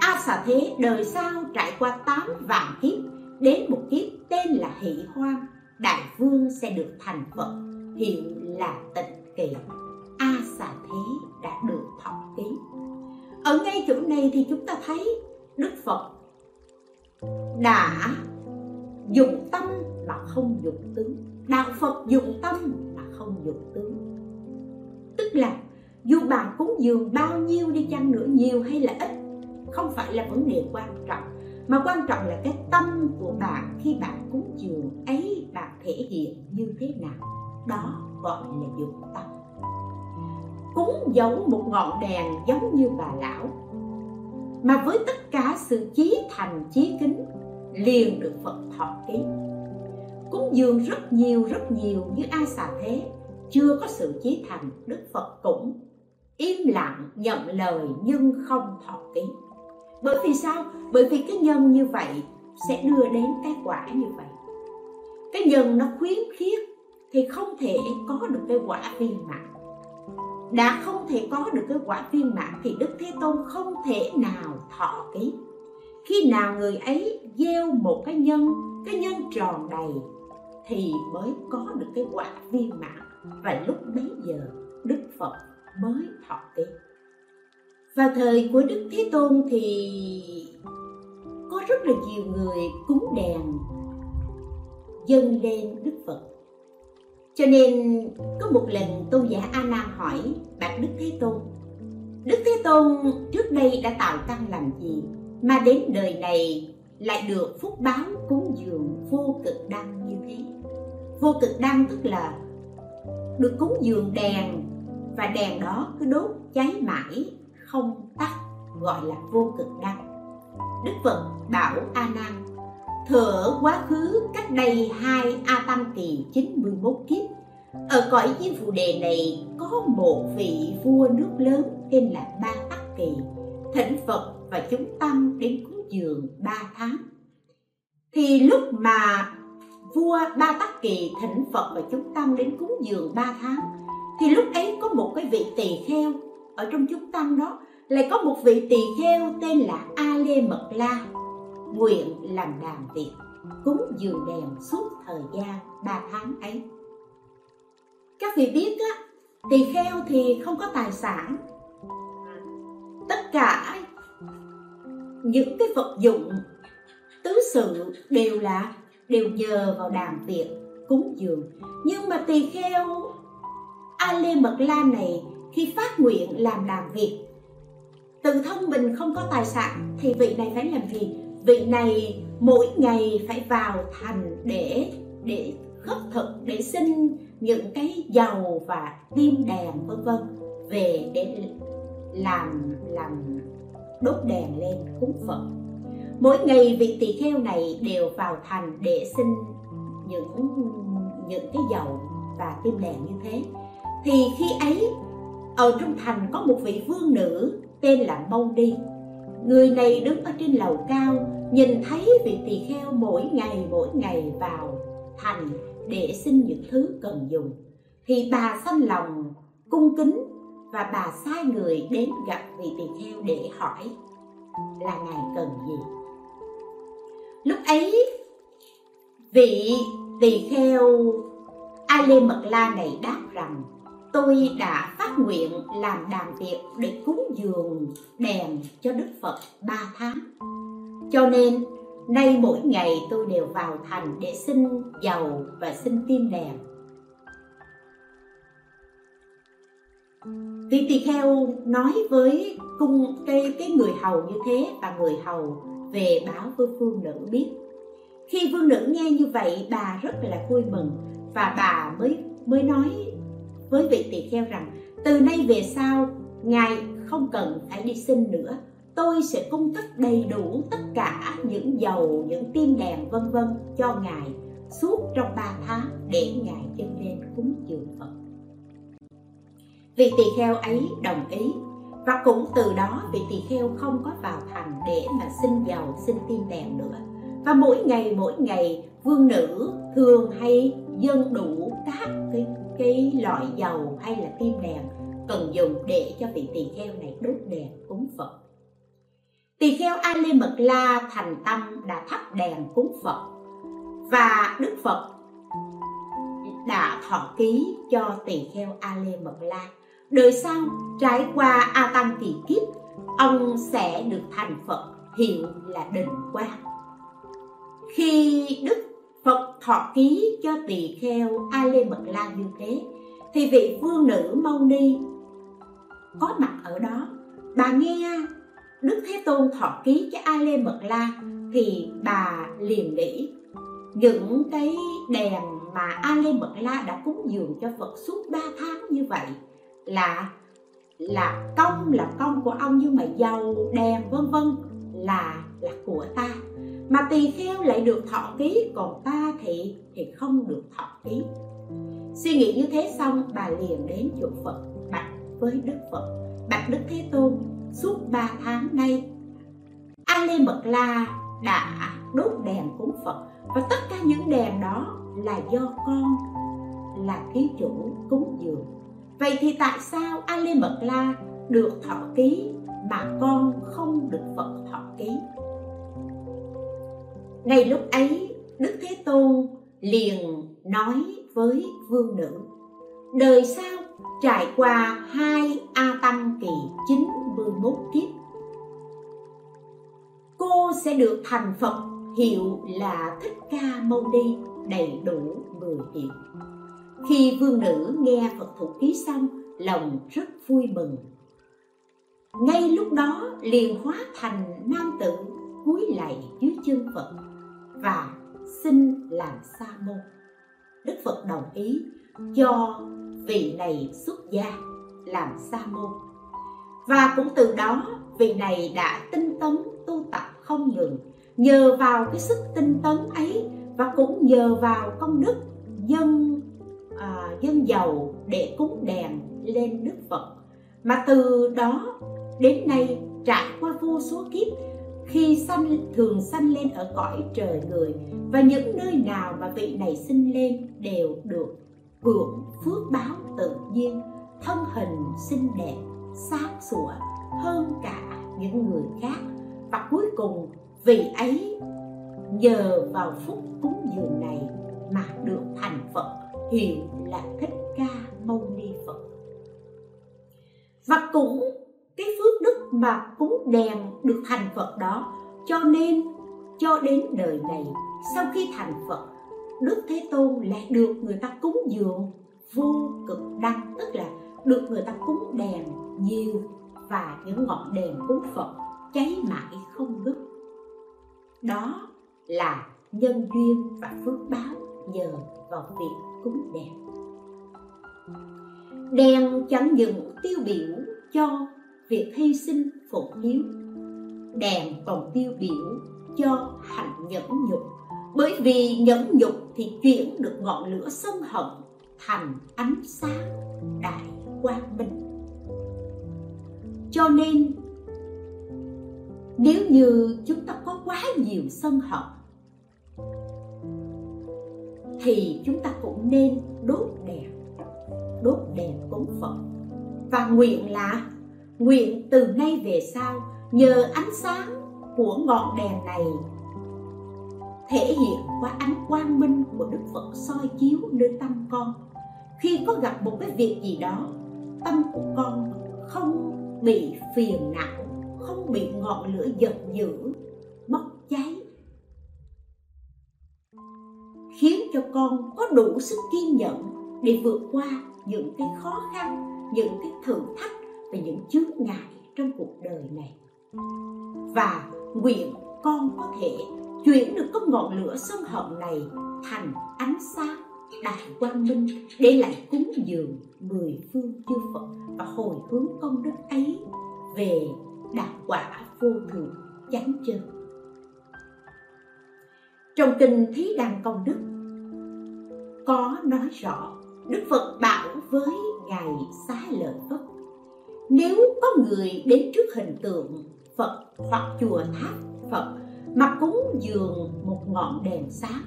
A xà thế đời sau trải qua tám vạn kiếp, đến một kiếp tên là hỷ hoang, đại vương sẽ được thành phật, hiện là tịnh kỳ a xà thế đã được thọ ký ở ngay chỗ này thì chúng ta thấy đức phật đã dụng tâm mà không dụng tướng. Đạo phật dụng tâm mà không dụng tướng. Tức là dù bạn cúng dường bao nhiêu đi chăng nữa, nhiều hay là ít, không phải là vấn đề quan trọng, mà quan trọng là cái tâm của bạn khi bạn cúng dường ấy bạn thể hiện như thế nào. Đó gọi là dụng tâm cúng giấu một ngọn đèn giống như bà lão. Mà với tất cả sự chí thành chí kính, liền được phật thọ ký. Cúng dường rất nhiều rất nhiều như ai xà thế, chưa có sự chí thành, đức phật cũng im lặng nhận lời nhưng không thọ ký. Bởi vì sao? Bởi vì cái nhân như vậy sẽ đưa đến cái quả như vậy. Cái nhân nó khuyến khiết thì không thể có được cái quả viên mãn đã không thể có được cái quả viên mãn thì đức thế tôn không thể nào thọ ký. Khi nào người ấy gieo một cái nhân cái nhân tròn đầy thì mới có được cái quả viên mãn. Và lúc bấy giờ, đức phật mới thọ ký. Vào thời của đức thế tôn thì có rất là nhiều người cúng đèn, dâng lên đức phật cho nên có một lần tôn giả a nan hỏi bạch đức thế tôn, đức thế tôn trước đây đã tạo tăng làm gì mà đến đời này lại được phúc báo cúng dường vô cực đăng như thế? Vô cực đăng tức là được cúng dường đèn và đèn đó cứ đốt cháy mãi, không tắt, gọi là vô cực đăng đức phật bảo a nan thở quá khứ cách đây hai a tăng kỳ 91 kiếp. Ở cõi diêm phù đề này có một vị vua nước lớn tên là ba tắc kỳ, thỉnh phật và chúng tăng đến cúng dường ba tháng. Thì lúc mà vua ba tắc kỳ thỉnh phật và chúng tăng đến cúng dường ba tháng, thì lúc ấy có một cái vị tỳ kheo. Ở trong chúng tăng đó lại có một vị tỳ kheo tên là a lê mật la nguyện làm đàn việc, cúng dường đèn suốt thời gian ba tháng ấy. Các vị biết á, tỳ kheo thì không có tài sản. Tất cả những cái vật dụng, tứ sự đều là, đều nhờ vào đàn việc cúng dường. Nhưng mà tỳ kheo a lê mật la này khi phát nguyện làm đàn việc, tự thân mình không có tài sản thì vị này phải làm gì? Vị này mỗi ngày phải vào thành để để khất thực, để xin những cái dầu và tim đèn vân vân. Về để làm làm đốt đèn lên cúng phật. Mỗi ngày vị tỳ kheo này đều vào thành để xin những những cái dầu và tim đèn như thế. Thì khi ấy, ở trong thành có một vị vương nữ tên là mâu đi người này đứng ở trên lầu cao, nhìn thấy vị tỳ kheo mỗi ngày mỗi ngày vào thành để xin những thứ cần dùng. Thì bà sanh lòng, cung kính và bà sai người đến gặp vị tỳ kheo để hỏi là ngài cần gì. Lúc ấy, vị tỳ kheo a lê mật la này đáp rằng tôi đã phát nguyện làm đàn tiệc để cúng dường, đèn cho đức phật ba tháng. Cho nên, nay mỗi ngày tôi đều vào thành để xin dầu và xin tim đèn. Vị tỳ kheo nói với cung cái cái người hầu như thế và người hầu về báo với phương nữ biết. Khi vương nữ nghe như vậy, bà rất là vui mừng và bà mới mới nói với vị tỳ kheo rằng, từ nay về sau, ngài không cần phải đi xin nữa. Tôi sẽ cung cấp đầy đủ tất cả những dầu, những tiên đèn vân vân cho ngài suốt trong ba tháng để ngài dâng lên cúng dường phật. Vị tỳ kheo ấy đồng ý, và cũng từ đó vị tỳ kheo không có vào thành để mà xin dầu, xin tiên đèn nữa. Và mỗi ngày mỗi ngày, vương nữ thường hay dâng đủ các cái cái loại dầu hay là kim đèn cần dùng để cho vị tỳ kheo này đốt đèn, cúng phật. Tỳ kheo a lê mật la thành tâm đã thắp đèn cúng phật và đức phật đã thọ ký cho tỳ kheo a lê mật la. Đời sau, trải qua a tăng kỳ kiếp, ông sẽ được thành phật, hiệu là định quang khi đức phật thọ ký cho tỳ kheo a lê mật la như thế. Thì vị vương nữ mâu ni, có mặt ở đó. Bà nghe đức thế tôn thọ ký cho a lê mật la thì bà liền nghĩ, những cái đèn mà a lê mật la đã cúng dường cho phật suốt 3 tháng như vậy là là công là công của ông nhưng mà dầu đèn, vân vân, là là của ta mà tỳ kheo lại được thọ ký, còn ta thì thì không được thọ ký. Suy nghĩ như thế xong, bà liền đến chỗ phật, bạch với đức phật. Bạch đức thế tôn, suốt ba tháng nay, a lê mật la đã đốt đèn cúng phật. Và tất cả những đèn đó là do con, là ký chủ cúng dường. Vậy thì tại sao a lê mật la được thọ ký mà con không được phật thọ ký? Ngay lúc ấy, đức thế tôn liền nói với vương nữ, đời sau trải qua hai a tăng kỳ 91 kiếp, cô sẽ được thành phật hiệu là thích ca mâu ni đầy đủ 10 hiệu khi vương nữ nghe phật thủ ký xong, lòng rất vui mừng. Ngay lúc đó liền hóa thành nam tử cúi lạy dưới chân phật và xin làm sa môn. Đức phật đồng ý cho vị này xuất gia làm sa môn. Và cũng từ đó vị này đã tinh tấn tu tập không ngừng nhờ vào cái sức tinh tấn ấy và cũng nhờ vào công đức dân à, dân giàu để cúng đèn lên đức phật. Mà từ đó đến nay trải qua vô số kiếp khi sanh, thường sanh lên ở cõi trời người, và những nơi nào mà vị này sinh lên đều được hưởng phước báo tự nhiên thân hình xinh đẹp, sáng sủa hơn cả những người khác. Và cuối cùng, vị ấy nhờ vào phúc cúng dường này mà được thành phật hiệu là thích ca mâu ni phật. Và cũng cái phước đức mà cúng đèn được thành phật đó. Cho nên, cho đến đời này, sau khi thành phật, đức thế tôn lại được người ta cúng dường vô cực đăng, tức là được người ta cúng đèn nhiều và những ngọn đèn cúng phật cháy mãi không đứt đó là nhân duyên và phước báo nhờ vào việc cúng đèn. Đèn chẳng những tiêu biểu cho việc hy sinh phụng hiếu đèn còn tiêu biểu cho hạnh nhẫn nhục. Bởi vì nhẫn nhục thì chuyển được ngọn lửa sân hận thành ánh sáng đại quang minh. Cho nên, nếu như chúng ta có quá nhiều sân hận thì chúng ta cũng nên đốt đèn đốt đèn cúng phật. Và nguyện là nguyện từ nay về sau nhờ ánh sáng của ngọn đèn này thể hiện qua ánh quang minh của đức phật soi chiếu nơi tâm con. Khi có gặp một cái việc gì đó, tâm của con không bị phiền não, không bị ngọn lửa giận dữ, bốc cháy, khiến cho con có đủ sức kiên nhẫn để vượt qua những cái khó khăn, những cái thử thách về những chướng ngại trong cuộc đời này. Và nguyện con có thể chuyển được cái ngọn lửa sân hận này thành ánh sáng đại quang minh để lại cúng dường mười phương chư phật và hồi hướng công đức ấy về đạt quả vô thượng chánh chân. Trong kinh thí đăng công đức, có nói rõ đức phật bảo với ngài xá lợi phất nếu có người đến trước hình tượng phật hoặc chùa tháp phật mà cúng dường một ngọn đèn sáng,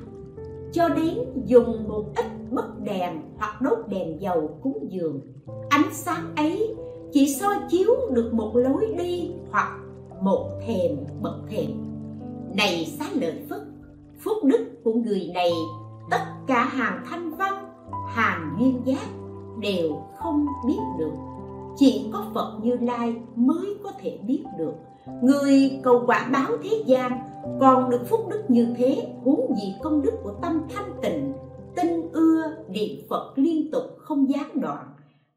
cho đến dùng một ít bất đèn hoặc đốt đèn dầu cúng dường, ánh sáng ấy chỉ soi chiếu được một lối đi hoặc một thềm bậc thềm. Này xá lợi phất, phúc đức của người này, tất cả hàng thanh văn, hàng duyên giác đều không biết được chỉ có phật như lai mới có thể biết được. Người cầu quả báo thế gian còn được phúc đức như thế, huống gì công đức của tâm thanh tịnh, tinh ưa niệm phật liên tục không gián đoạn.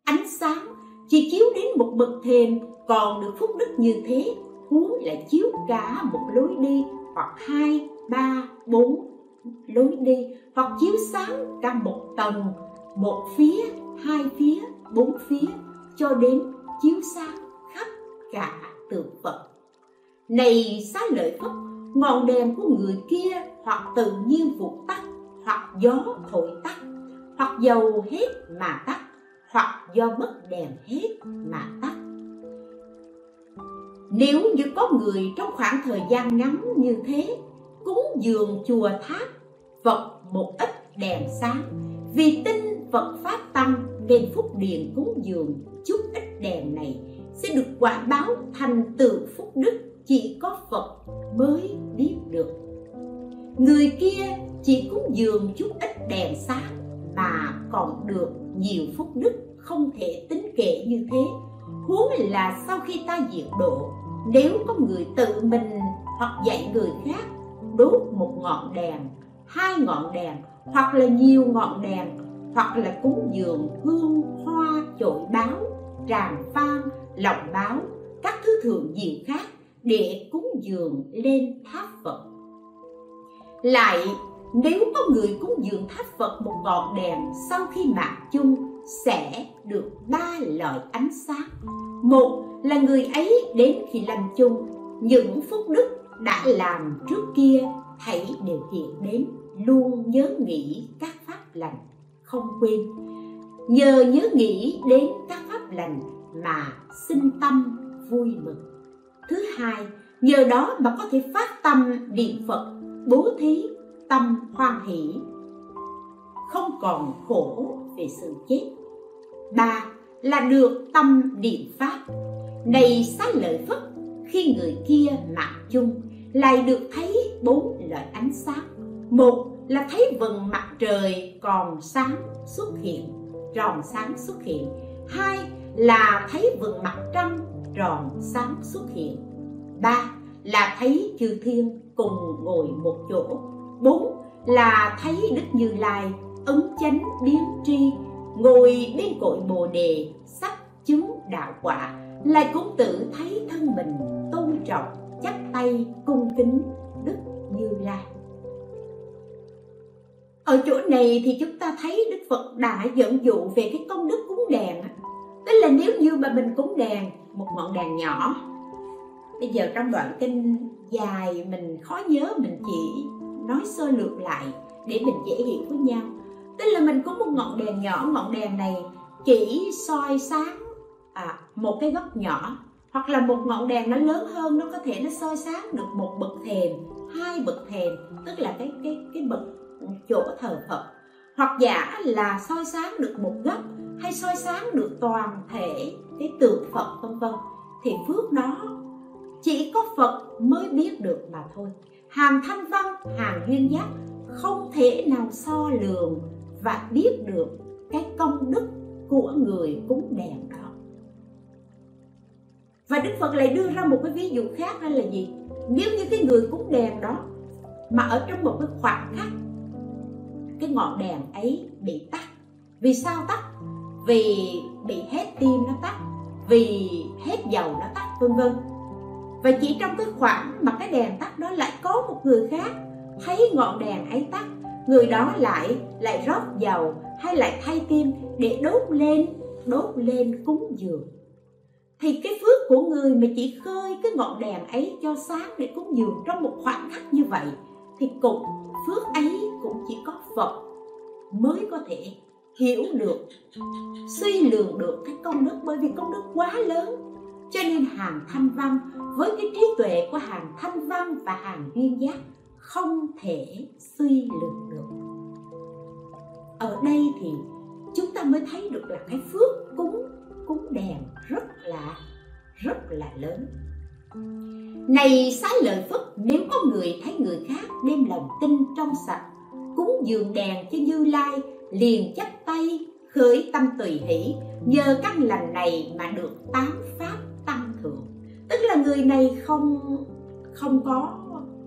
Ánh sáng chỉ chiếu đến một bậc thềm còn được phúc đức như thế, huống lại chiếu cả một lối đi hoặc hai, ba, bốn lối đi, hoặc chiếu sáng cả một tầng, một phía, hai phía, bốn phía cho đến chiếu sáng khắp cả tượng phật. Này xá lợi phất ngọn đèn của người kia hoặc tự nhiên vụt tắt, hoặc gió thổi tắt, hoặc dầu hết mà tắt, hoặc do mất đèn hết mà tắt. Nếu như có người trong khoảng thời gian ngắn như thế, cúng dường chùa tháp, Phật một ít đèn sáng, vì tin Phật pháp tăng đêm phúc điện cúng dường, chút ít đèn này sẽ được quả báo thành tựu phúc đức chỉ có Phật mới biết được. Người kia chỉ cúng dường chút ít đèn sáng mà còn được nhiều phúc đức không thể tính kể như thế. Huống là sau khi ta diệt độ, nếu có người tự mình hoặc dạy người khác đốt một ngọn đèn, hai ngọn đèn hoặc là nhiều ngọn đèn hoặc là cúng dường hương hoa chổi báo tràng phan lọng báo các thứ thường diệu khác để cúng dường lên tháp Phật. Lại nếu có người cúng dường tháp Phật một ngọn đèn sau khi mạng chung sẽ được ba loại ánh sáng. Một là người ấy đến khi lâm chung, những phúc đức đã làm trước kia hãy đều hiện đến, luôn nhớ nghĩ các pháp lành, không quên. Nhờ nhớ nghĩ đến các pháp lành mà sinh tâm vui mừng. Thứ hai, nhờ đó mà có thể phát tâm niệm Phật, bố thí tâm hoan hỷ không còn khổ về sự chết ba là được tâm niệm pháp này xá lợi phất khi người kia mạng chung lại được thấy bốn loại ánh sáng một là thấy vầng mặt trời còn sáng xuất hiện, tròn sáng xuất hiện. Hai là thấy vầng mặt trăng tròn sáng xuất hiện. Ba là thấy chư thiên cùng ngồi một chỗ. Bốn là thấy đức như lai ấn chánh biến tri, ngồi bên cội bồ đề sắc chứng đạo quả. Lại cũng tự thấy thân mình tôn trọng, chắp tay cung kính đức như lai ở chỗ này thì chúng ta thấy đức phật đã dẫn dụ về cái công đức cúng đèn. Tức là nếu như mà mình cúng đèn một ngọn đèn nhỏ. Bây giờ trong đoạn kinh dài mình khó nhớ mình chỉ nói sơ lược lại để mình dễ hiểu với nhau. Tức là mình có một ngọn đèn nhỏ ngọn đèn này chỉ soi sáng à, một cái góc nhỏ. Hoặc là một ngọn đèn nó lớn hơn nó có thể nó soi sáng được một bậc thềm hai bậc thềm. Tức là cái cái cái bậc chỗ thờ phật. Hoặc giả là soi sáng được một góc hay soi sáng được toàn thể cái tượng phật vân vân, thì phước đó chỉ có phật mới biết được mà thôi. Hàng thanh văn hàng duyên giác không thể nào so lường và biết được cái công đức của người cúng đèn đó. Và đức phật lại đưa ra một cái ví dụ khác, đó là gì? Nếu như cái người cúng đèn đó mà ở trong một cái khoảnh khắc cái ngọn đèn ấy bị tắt. Vì sao tắt? Vì bị hết tim nó tắt, vì hết dầu nó tắt, vân vân. Và chỉ trong cái khoảng mà cái đèn tắt đó lại có một người khác thấy ngọn đèn ấy tắt, người đó lại lại rót dầu hay lại thay tim để đốt lên đốt lên cúng dường. Thì cái phước của người mà chỉ khơi cái ngọn đèn ấy cho sáng để cúng dường trong một khoảng khắc như vậy thì cũng phước ấy cũng chỉ có Phật mới có thể hiểu được, suy lường được cái công đức. Bởi vì công đức quá lớn, cho nên hàng thanh văn với cái trí tuệ của hàng thanh văn và hàng duyên giác không thể suy lường được. Ở đây thì chúng ta mới thấy được là cái phước cúng cúng đèn rất là rất là lớn này xá lợi phất, nếu có người thấy người khác đem lòng tin trong sạch, cúng dường đèn cho như lai, liền chắp tay, khởi tâm tùy hỷ, nhờ căn lành này mà được tám pháp tăng thượng. Tức là người này không không có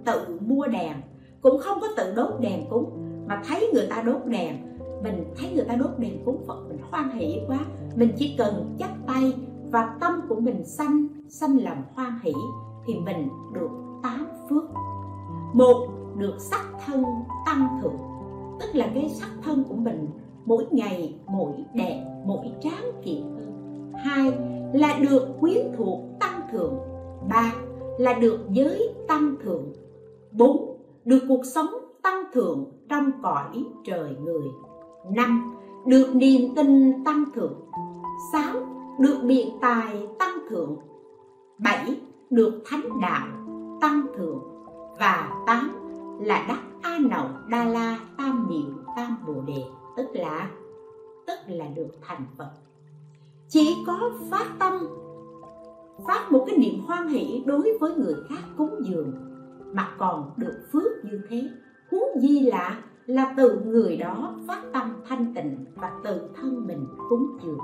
tự mua đèn, cũng không có tự đốt đèn cúng, mà thấy người ta đốt đèn, mình thấy người ta đốt đèn cúng, phật mình hoan hỷ quá, mình chỉ cần chắp tay và tâm của mình sanh sanh lòng hoan hỷ, thì mình được tám phước. Một, được sắc thân tăng thượng. Tức là cái sắc thân của mình mỗi ngày, mỗi đẹp mỗi tráng kiện hơn. Hai, là được quyến thuộc tăng thượng. Ba, là được giới tăng thượng. Bốn, được cuộc sống tăng thượng trong cõi trời người. Năm, được niềm tin tăng thượng. Sáu được biện tài tăng thượng. Bảy, được thánh đạo tăng thượng. Và tám, là đắc a nậu đa la tam miệu tam bồ đề. Tức là tức là được thành phật. Chỉ có phát tâm, phát một cái niệm hoan hỷ đối với người khác cúng dường, mà còn được phước như thế. Huống gì là là từ người đó phát tâm thanh tịnh và từ thân mình cúng dường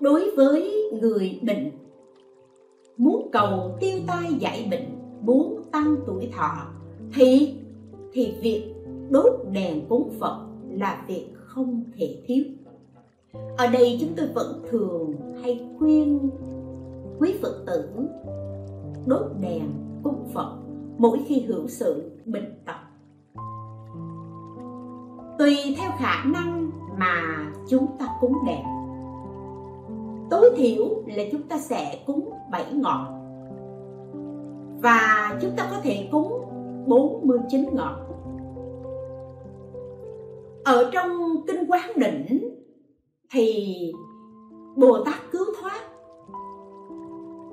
đối với người bệnh, muốn cầu tiêu tai giải bệnh muốn tăng tuổi thọ, thì thì việc đốt đèn cúng phật là việc không thể thiếu. Ở đây chúng tôi vẫn thường hay khuyên quý phật tử đốt đèn cúng phật mỗi khi hưởng sự bệnh tật. Tùy theo khả năng mà chúng ta cúng đèn tối thiểu là chúng ta sẽ cúng 7 ngọn. Và chúng ta có thể cúng 49 ngọn. Ở trong kinh quán đỉnh thì bồ tát cứu thoát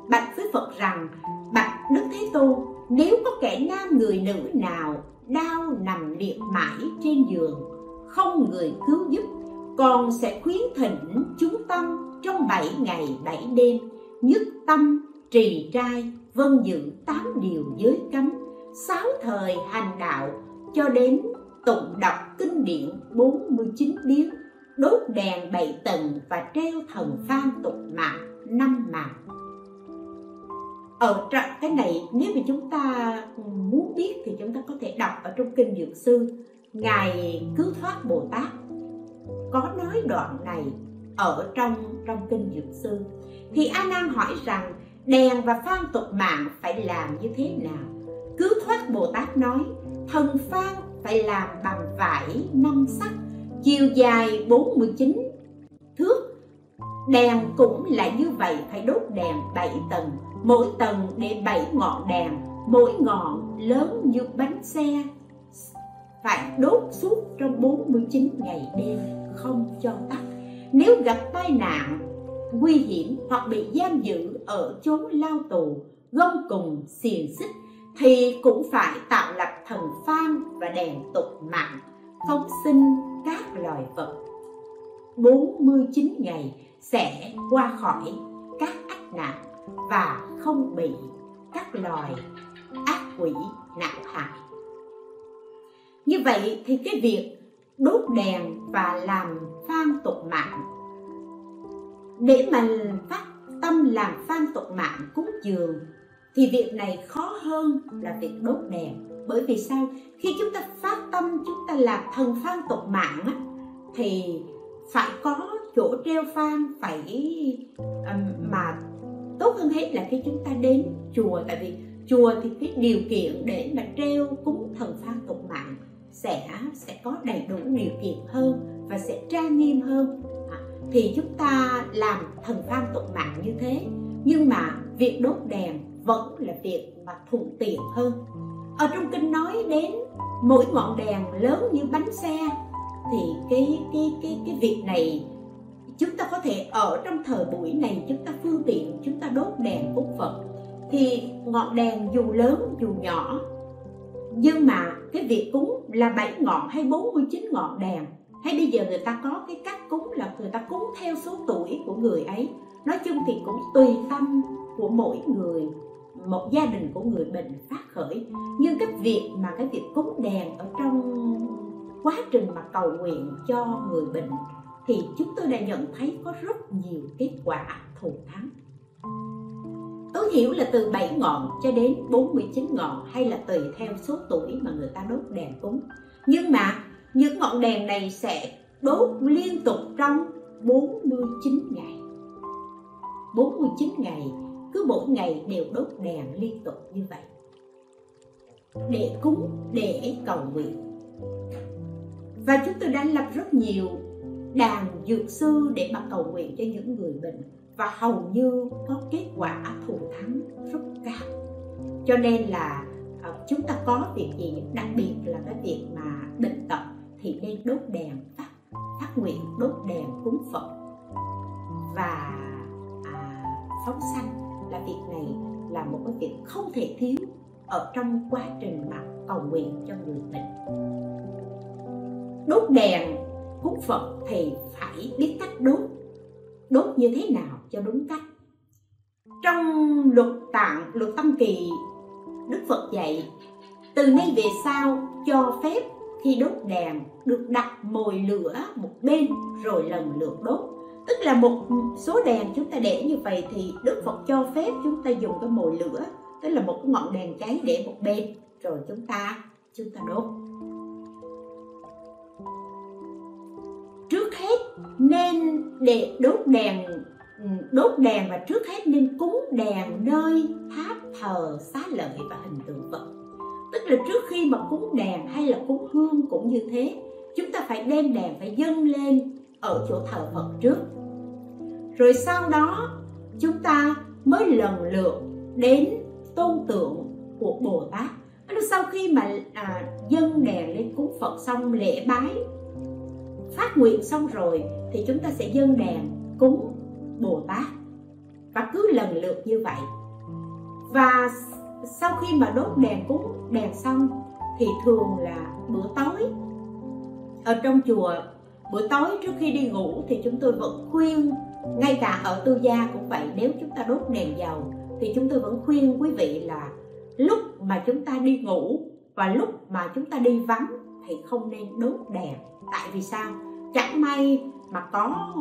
bạch với phật rằng, bạch đức thế tôn, nếu có kẻ nam người nữ nào đau nằm liệt mãi trên giường, không người cứu giúp con sẽ khuyến thỉnh chúng tâm trong bảy ngày, bảy đêm, nhất tâm, trì trai, vân dự tám điều giới cấm, sáu thời hành đạo, cho đến tụng đọc kinh điển 49 biến đốt đèn bảy tầng và treo thần phan tục mạng, năm mạng. Ờ, ở cái này nếu mà chúng ta muốn biết thì chúng ta có thể đọc ở trong kinh dược sư. Ngài cứu thoát bồ tát có nói đoạn này ở trong trong kinh dược sư. Thì a nan hỏi rằng, đèn và phan tục mạng phải làm như thế nào? Cứu thoát bồ tát nói, thần phan phải làm bằng vải năm sắc, chiều dài 49 thước. Đèn cũng là như vậy, phải đốt đèn 7 tầng, mỗi tầng để 7 ngọn đèn, mỗi ngọn lớn như bánh xe phải đốt suốt trong 49 ngày đêm không cho tắt. Nếu gặp tai nạn, nguy hiểm hoặc bị giam giữ ở chốn lao tù, gông cùng, xiềng xích thì cũng phải tạo lập thần phan và đèn tục mạng, phóng sinh các loài vật. 49 ngày sẽ qua khỏi các ách nạn và không bị các loài ác quỷ nạn hại như vậy thì cái việc đốt đèn và làm phan tục mạng để mà phát tâm làm phan tục mạng cúng dường thì việc này khó hơn là việc đốt đèn. Bởi vì sao? Khi chúng ta phát tâm chúng ta làm thần phan tục mạng á, thì phải có chỗ treo phan phải um, mà tốt hơn hết là khi chúng ta đến chùa. Tại vì chùa thì cái điều kiện để mà treo cúng thần phan tục mạng sẽ sẽ có đầy đủ điều kiện hơn và sẽ trang nghiêm hơn. À, thì chúng ta làm thần phan tụng mạng như thế nhưng mà việc đốt đèn vẫn là việc mà thuận tiện hơn. Ở trong kinh nói đến mỗi ngọn đèn lớn như bánh xe thì cái cái cái cái việc này chúng ta có thể ở trong thời buổi này chúng ta phương tiện chúng ta đốt đèn cúng phật. Thì ngọn đèn dù lớn dù nhỏ nhưng mà cái việc cúng là 7 ngọn hay 49 ngọn đèn. Hay bây giờ người ta có cái cách cúng là người ta cúng theo số tuổi của người ấy. Nói chung thì cũng tùy tâm của mỗi người, một gia đình của người bệnh phát khởi. Nhưng cái việc mà cái việc cúng đèn ở trong quá trình mà cầu nguyện cho người bệnh thì chúng tôi đã nhận thấy có rất nhiều kết quả thù thắng tối thiểu là từ 7 ngọn cho đến 49 ngọn hay là tùy theo số tuổi mà người ta đốt đèn cúng. Nhưng mà những ngọn đèn này sẽ đốt liên tục trong 49 ngày. 49 ngày, cứ mỗi ngày đều đốt đèn liên tục như vậy. Để cúng, để cầu nguyện. Và chúng tôi đã lập rất nhiều đàn dược sư để mà cầu nguyện cho những người bệnh và hầu như có kết quả thù thắng rất cao. Cho nên là ờ, chúng ta có việc gì đặc biệt là cái việc mà bệnh tật thì nên đốt đèn phát phát nguyện đốt đèn cúng phật. Và à, phóng sanh là việc này là một cái việc không thể thiếu ở trong quá trình mà cầu nguyện cho người bệnh. Đốt đèn cúng phật thì phải biết cách đốt đốt như thế nào cho đúng cách. Trong luật tạng, luật tâm kỳ, đức phật dạy, từ nay về sau cho phép khi đốt đèn được đặt mồi lửa một bên rồi lần lượt đốt. Tức là một số đèn chúng ta để như vậy thì đức phật cho phép chúng ta dùng cái mồi lửa, tức là một cái ngọn đèn cháy để một bên, rồi chúng ta chúng ta đốt. Nên để đốt đèn ừ, đốt đèn và trước hết nên cúng đèn nơi tháp thờ xá lợi và hình tượng Phật. Tức là trước khi mà cúng đèn hay là cúng hương cũng như thế chúng ta phải đem đèn phải dâng lên ở chỗ thờ Phật trước. Rồi sau đó chúng ta mới lần lượt đến tôn tượng của Bồ Tát. Sau khi mà à, dâng đèn lên cúng Phật xong lễ bái phát nguyện xong rồi thì chúng ta sẽ dâng đèn cúng Bồ Tát. Và cứ lần lượt như vậy. Và sau khi mà đốt đèn cúng, đèn xong thì thường là bữa tối. Ở trong chùa, bữa tối trước khi đi ngủ thì chúng tôi vẫn khuyên, ngay cả ở tư gia cũng vậy, nếu chúng ta đốt đèn dầu thì chúng tôi vẫn khuyên quý vị là lúc mà chúng ta đi ngủ và lúc mà chúng ta đi vắng thì không nên đốt đèn. Tại vì sao? Chẳng may mà có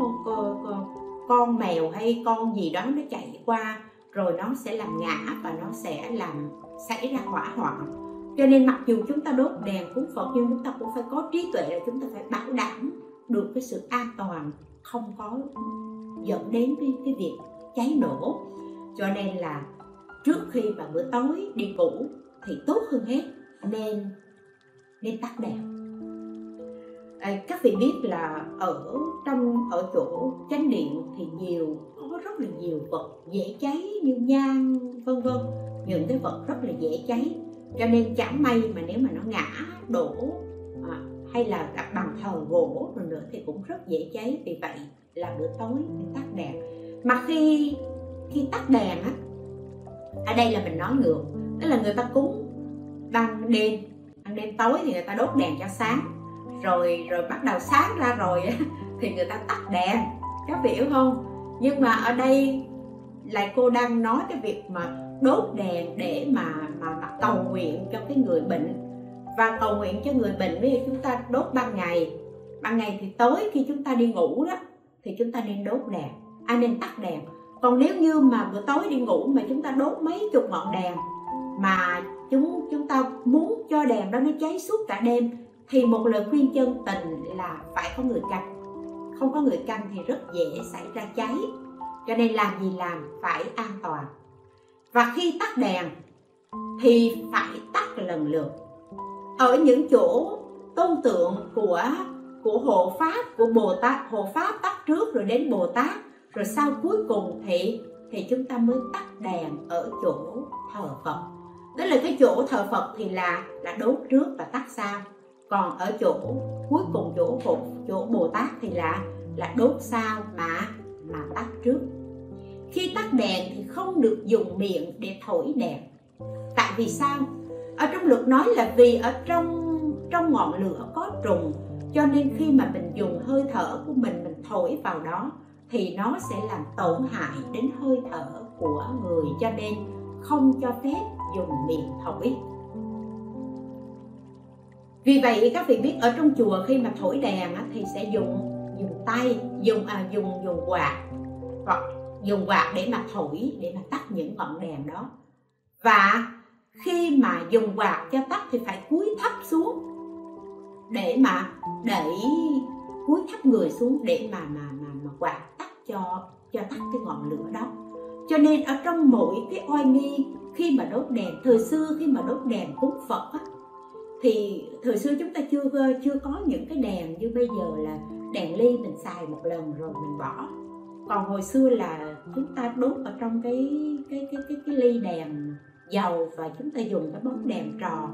con mèo hay con gì đó nó chạy qua rồi nó sẽ làm ngã và nó sẽ làm xảy ra hỏa hoạn. Cho nên mặc dù chúng ta đốt đèn cúng phật nhưng chúng ta cũng phải có trí tuệ là chúng ta phải bảo đảm được cái sự an toàn không có dẫn đến cái, cái việc cháy nổ. Cho nên là trước khi mà bữa tối đi ngủ thì tốt hơn hết. Nên nên tắt đèn. À, các vị biết là ở trong ở chỗ chánh điện thì nhiều có rất là nhiều vật dễ cháy như nhang vân vân. Những cái vật rất là dễ cháy. Cho nên chẳng may mà nếu mà nó ngã đổ à, hay là đặt bằng thờ gỗ rồi nữa thì cũng rất dễ cháy. Vì vậy là bữa tối thì tắt đèn. Mà khi khi tắt đèn á ở đây là mình nói ngược tức là người ta cúng ban đêm ban đêm tối thì người ta đốt đèn cho sáng. Rồi rồi bắt đầu sáng ra rồi thì người ta tắt đèn. Các vị hiểu không? Nhưng mà ở đây lại cô đang nói cái việc mà đốt đèn để mà mà, mà cầu nguyện cho cái người bệnh. Và cầu nguyện cho người bệnh bây giờ chúng ta đốt ban ngày. Ban ngày thì tối khi chúng ta đi ngủ đó thì chúng ta nên đốt đèn. Ai nên tắt đèn? Còn nếu như mà bữa tối đi ngủ mà chúng ta đốt mấy chục ngọn đèn mà chúng chúng ta muốn cho đèn đó nó cháy suốt cả đêm, thì một lời khuyên chân tình là phải có người canh. Không có người canh thì rất dễ xảy ra cháy. Cho nên làm gì làm, phải an toàn. Và khi tắt đèn, thì phải tắt lần lượt. Ở những chỗ tôn tượng của của hộ pháp, của bồ tát, hộ pháp tắt trước rồi đến bồ tát, rồi sau cuối cùng thì thì chúng ta mới tắt đèn ở chỗ thờ phật tức là cái chỗ thờ phật thì là là đốt trước và tắt sau còn ở chỗ cuối cùng, chỗ phật, chỗ bồ tát thì là là đốt sau mà mà tắt trước. Khi tắt đèn thì không được dùng miệng để thổi đèn. Tại vì sao? Ở trong luật nói là vì ở trong trong ngọn lửa có trùng, cho nên khi mà mình dùng hơi thở của mình mình thổi vào đó, thì nó sẽ làm tổn hại đến hơi thở của người. Cho nên không cho phép dùng miệng thổi vì vậy các vị biết ở trong chùa khi mà thổi đèn thì sẽ dùng dùng tay dùng à, dùng dùng quạt hoặc dùng quạt để mà thổi để mà tắt những ngọn đèn đó. Và khi mà dùng quạt cho tắt thì phải cúi thấp xuống để mà để cúi thấp người xuống để mà mà mà, mà quạt tắt cho cho tắt cái ngọn lửa đó. Cho nên ở trong mỗi cái oai nghi khi mà đốt đèn thời xưa khi mà đốt đèn cúng phật á, thì thời xưa chúng ta chưa chưa có những cái đèn như bây giờ là đèn ly mình xài một lần rồi mình bỏ. Còn hồi xưa là chúng ta đốt ở trong cái cái cái cái, cái ly đèn dầu và chúng ta dùng cái bóng đèn tròn.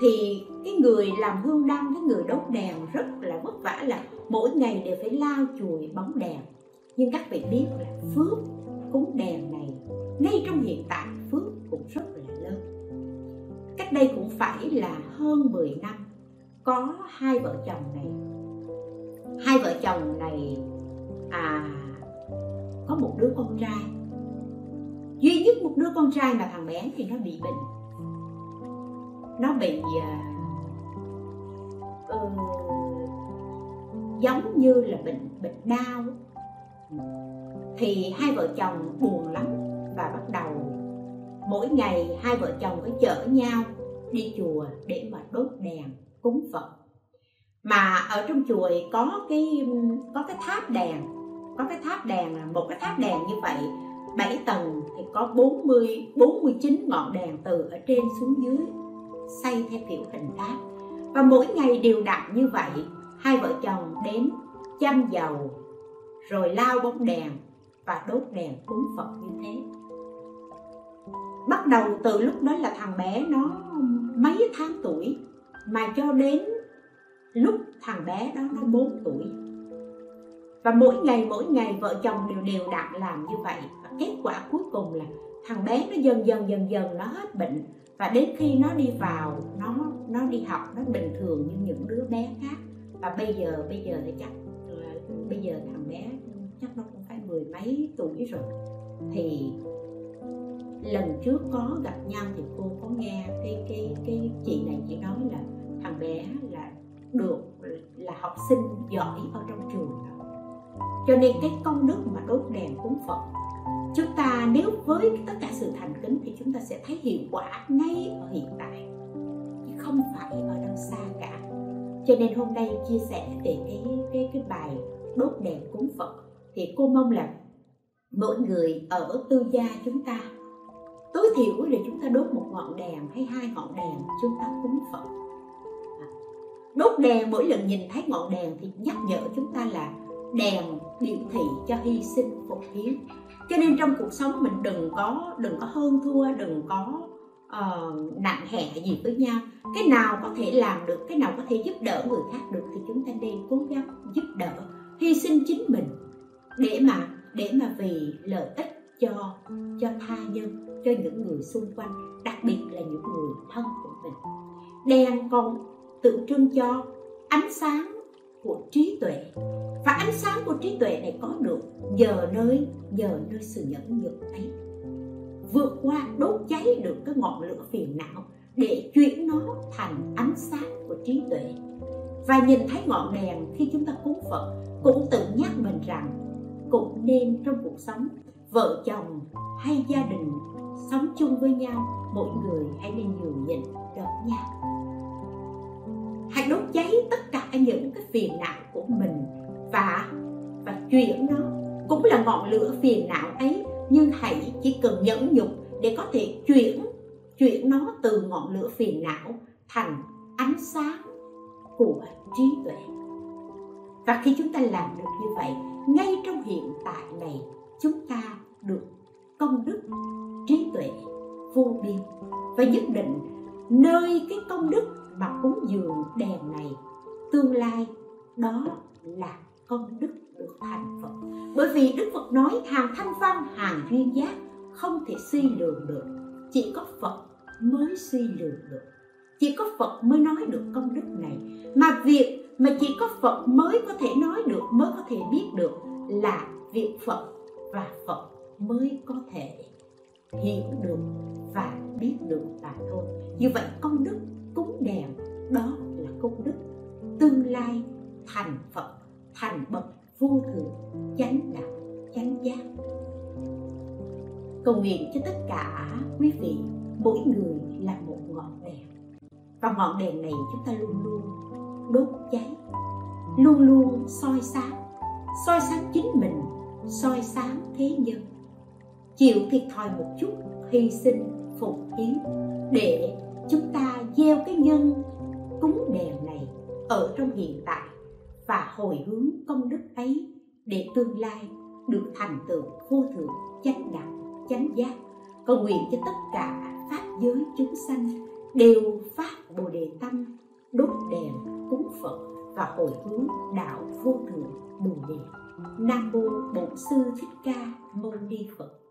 Thì cái người làm hương đăng cái người đốt đèn rất là vất vả là mỗi ngày đều phải lao chùi bóng đèn. Nhưng các vị biết là phước cúng đèn này ngay trong hiện tại phước cũng rất là lớn. Cách đây cũng phải là hơn 10 năm có hai vợ chồng này. Hai vợ chồng này à có một đứa con trai. Duy nhất một đứa con trai mà thằng bé thì nó bị bệnh. Nó bị uh, giống như là bệnh bệnh đau. Thì hai vợ chồng buồn lắm và bắt đầu. Mỗi ngày, hai vợ chồng phải chở nhau đi chùa để mà đốt đèn, cúng phật. Mà ở trong chùa có cái có cái tháp đèn. Có cái tháp đèn là một cái tháp đèn như vậy. 7 tầng thì có 40 49 ngọn đèn từ ở trên xuống dưới, xây theo kiểu hình tháp. Và mỗi ngày đều đặn như vậy, hai vợ chồng đến chăm dầu, rồi lao bóng đèn và đốt đèn cúng Phật như thế bắt đầu từ lúc đó là thằng bé nó mấy tháng tuổi, mà cho đến lúc thằng bé đó nó 4 tuổi. Và mỗi ngày mỗi ngày vợ chồng đều đều đặn làm như vậy. Và kết quả cuối cùng là thằng bé nó dần dần dần dần nó hết bệnh. Và đến khi nó đi vào, nó nó đi học, nó bình thường như những đứa bé khác. Và bây giờ bây giờ thì chắc bây giờ thằng bé chắc nó cũng phải mười mấy tuổi rồi. Thì lần trước có gặp nhau thì cô có nghe cái cái cái chị này chị nói là thằng bé là được là học sinh giỏi ở trong trường đó. Cho nên cái công đức mà đốt đèn cúng phật. Chúng ta nếu với tất cả sự thành kính thì chúng ta sẽ thấy hiệu quả ngay ở hiện tại, chứ không phải ở đâu xa cả. Cho nên hôm nay chia sẻ về cái cái cái bài đốt đèn cúng phật thì cô mong là mỗi người ở tư gia chúng ta tối thiểu là chúng ta đốt một ngọn đèn hay hai ngọn đèn chúng ta cúng phật. Đốt đèn mỗi lần nhìn thấy ngọn đèn thì nhắc nhở chúng ta là đèn biểu thị cho hy sinh phục hiến. Cho nên trong cuộc sống mình đừng có đừng có hơn thua đừng có uh, nặng hẹ gì với nhau. Cái nào có thể làm được cái nào có thể giúp đỡ người khác được thì chúng ta nên cố gắng giúp đỡ hy sinh chính mình để mà để mà vì lợi ích cho cho tha nhân cho những người xung quanh, đặc biệt là những người thân của mình. Đèn còn tượng trưng cho ánh sáng của trí tuệ. Và ánh sáng của trí tuệ này có được nhờ nơi nhờ nơi sự nhẫn nhục ấy. Vượt qua, đốt cháy được cái ngọn lửa phiền não để chuyển nó thành ánh sáng của trí tuệ. Và nhìn thấy ngọn đèn khi chúng ta cúng phật, cũng tự nhắc mình rằng cũng nên trong cuộc sống, vợ chồng hay gia đình sống chung với nhau, mỗi người hãy nên nhường nhịn lẫn nhau. Hãy đốt cháy tất cả những cái phiền não của mình và và chuyển nó. Cũng là ngọn lửa phiền não ấy, nhưng hãy chỉ cần nhẫn nhục để có thể chuyển chuyển nó từ ngọn lửa phiền não thành ánh sáng của trí tuệ. Và khi chúng ta làm được như vậy, ngay trong hiện tại này, chúng ta được công đức, trí tuệ, vô biên, và nhất định nơi cái công đức mà cúng dường đèn này, tương lai đó là công đức được thành Phật. Bởi vì Đức Phật nói hàng thanh văn, hàng duyên giác không thể suy lường được. Chỉ có Phật mới suy lường được. Chỉ có Phật mới nói được công đức này. Mà việc mà chỉ có Phật mới có thể nói được, mới có thể biết được là việc Phật và Phật mới có thể hiểu được và biết được mà thôi. Như vậy công đức cúng đèn, đó là công đức. Tương lai thành phật, thành bậc, vô thượng, chánh đạo, chánh giác. Cầu nguyện cho tất cả quý vị, mỗi người là một ngọn đèn. Và ngọn đèn này chúng ta luôn luôn đốt cháy, luôn luôn soi sáng soi sáng chính mình, soi sáng thế nhân chịu thiệt thòi một chút, hy sinh, phục hiến để chúng ta gieo cái nhân cúng đèn này ở trong hiện tại và hồi hướng công đức ấy để tương lai được thành tựu vô thượng, chánh đẳng, chánh giác. Cầu nguyện cho tất cả pháp giới chúng sanh đều phát bồ đề tâm, đốt đèn, cúng phật và hồi hướng đạo vô thượng bồ đề. Nam mô bổn sư thích ca mâu ni phật.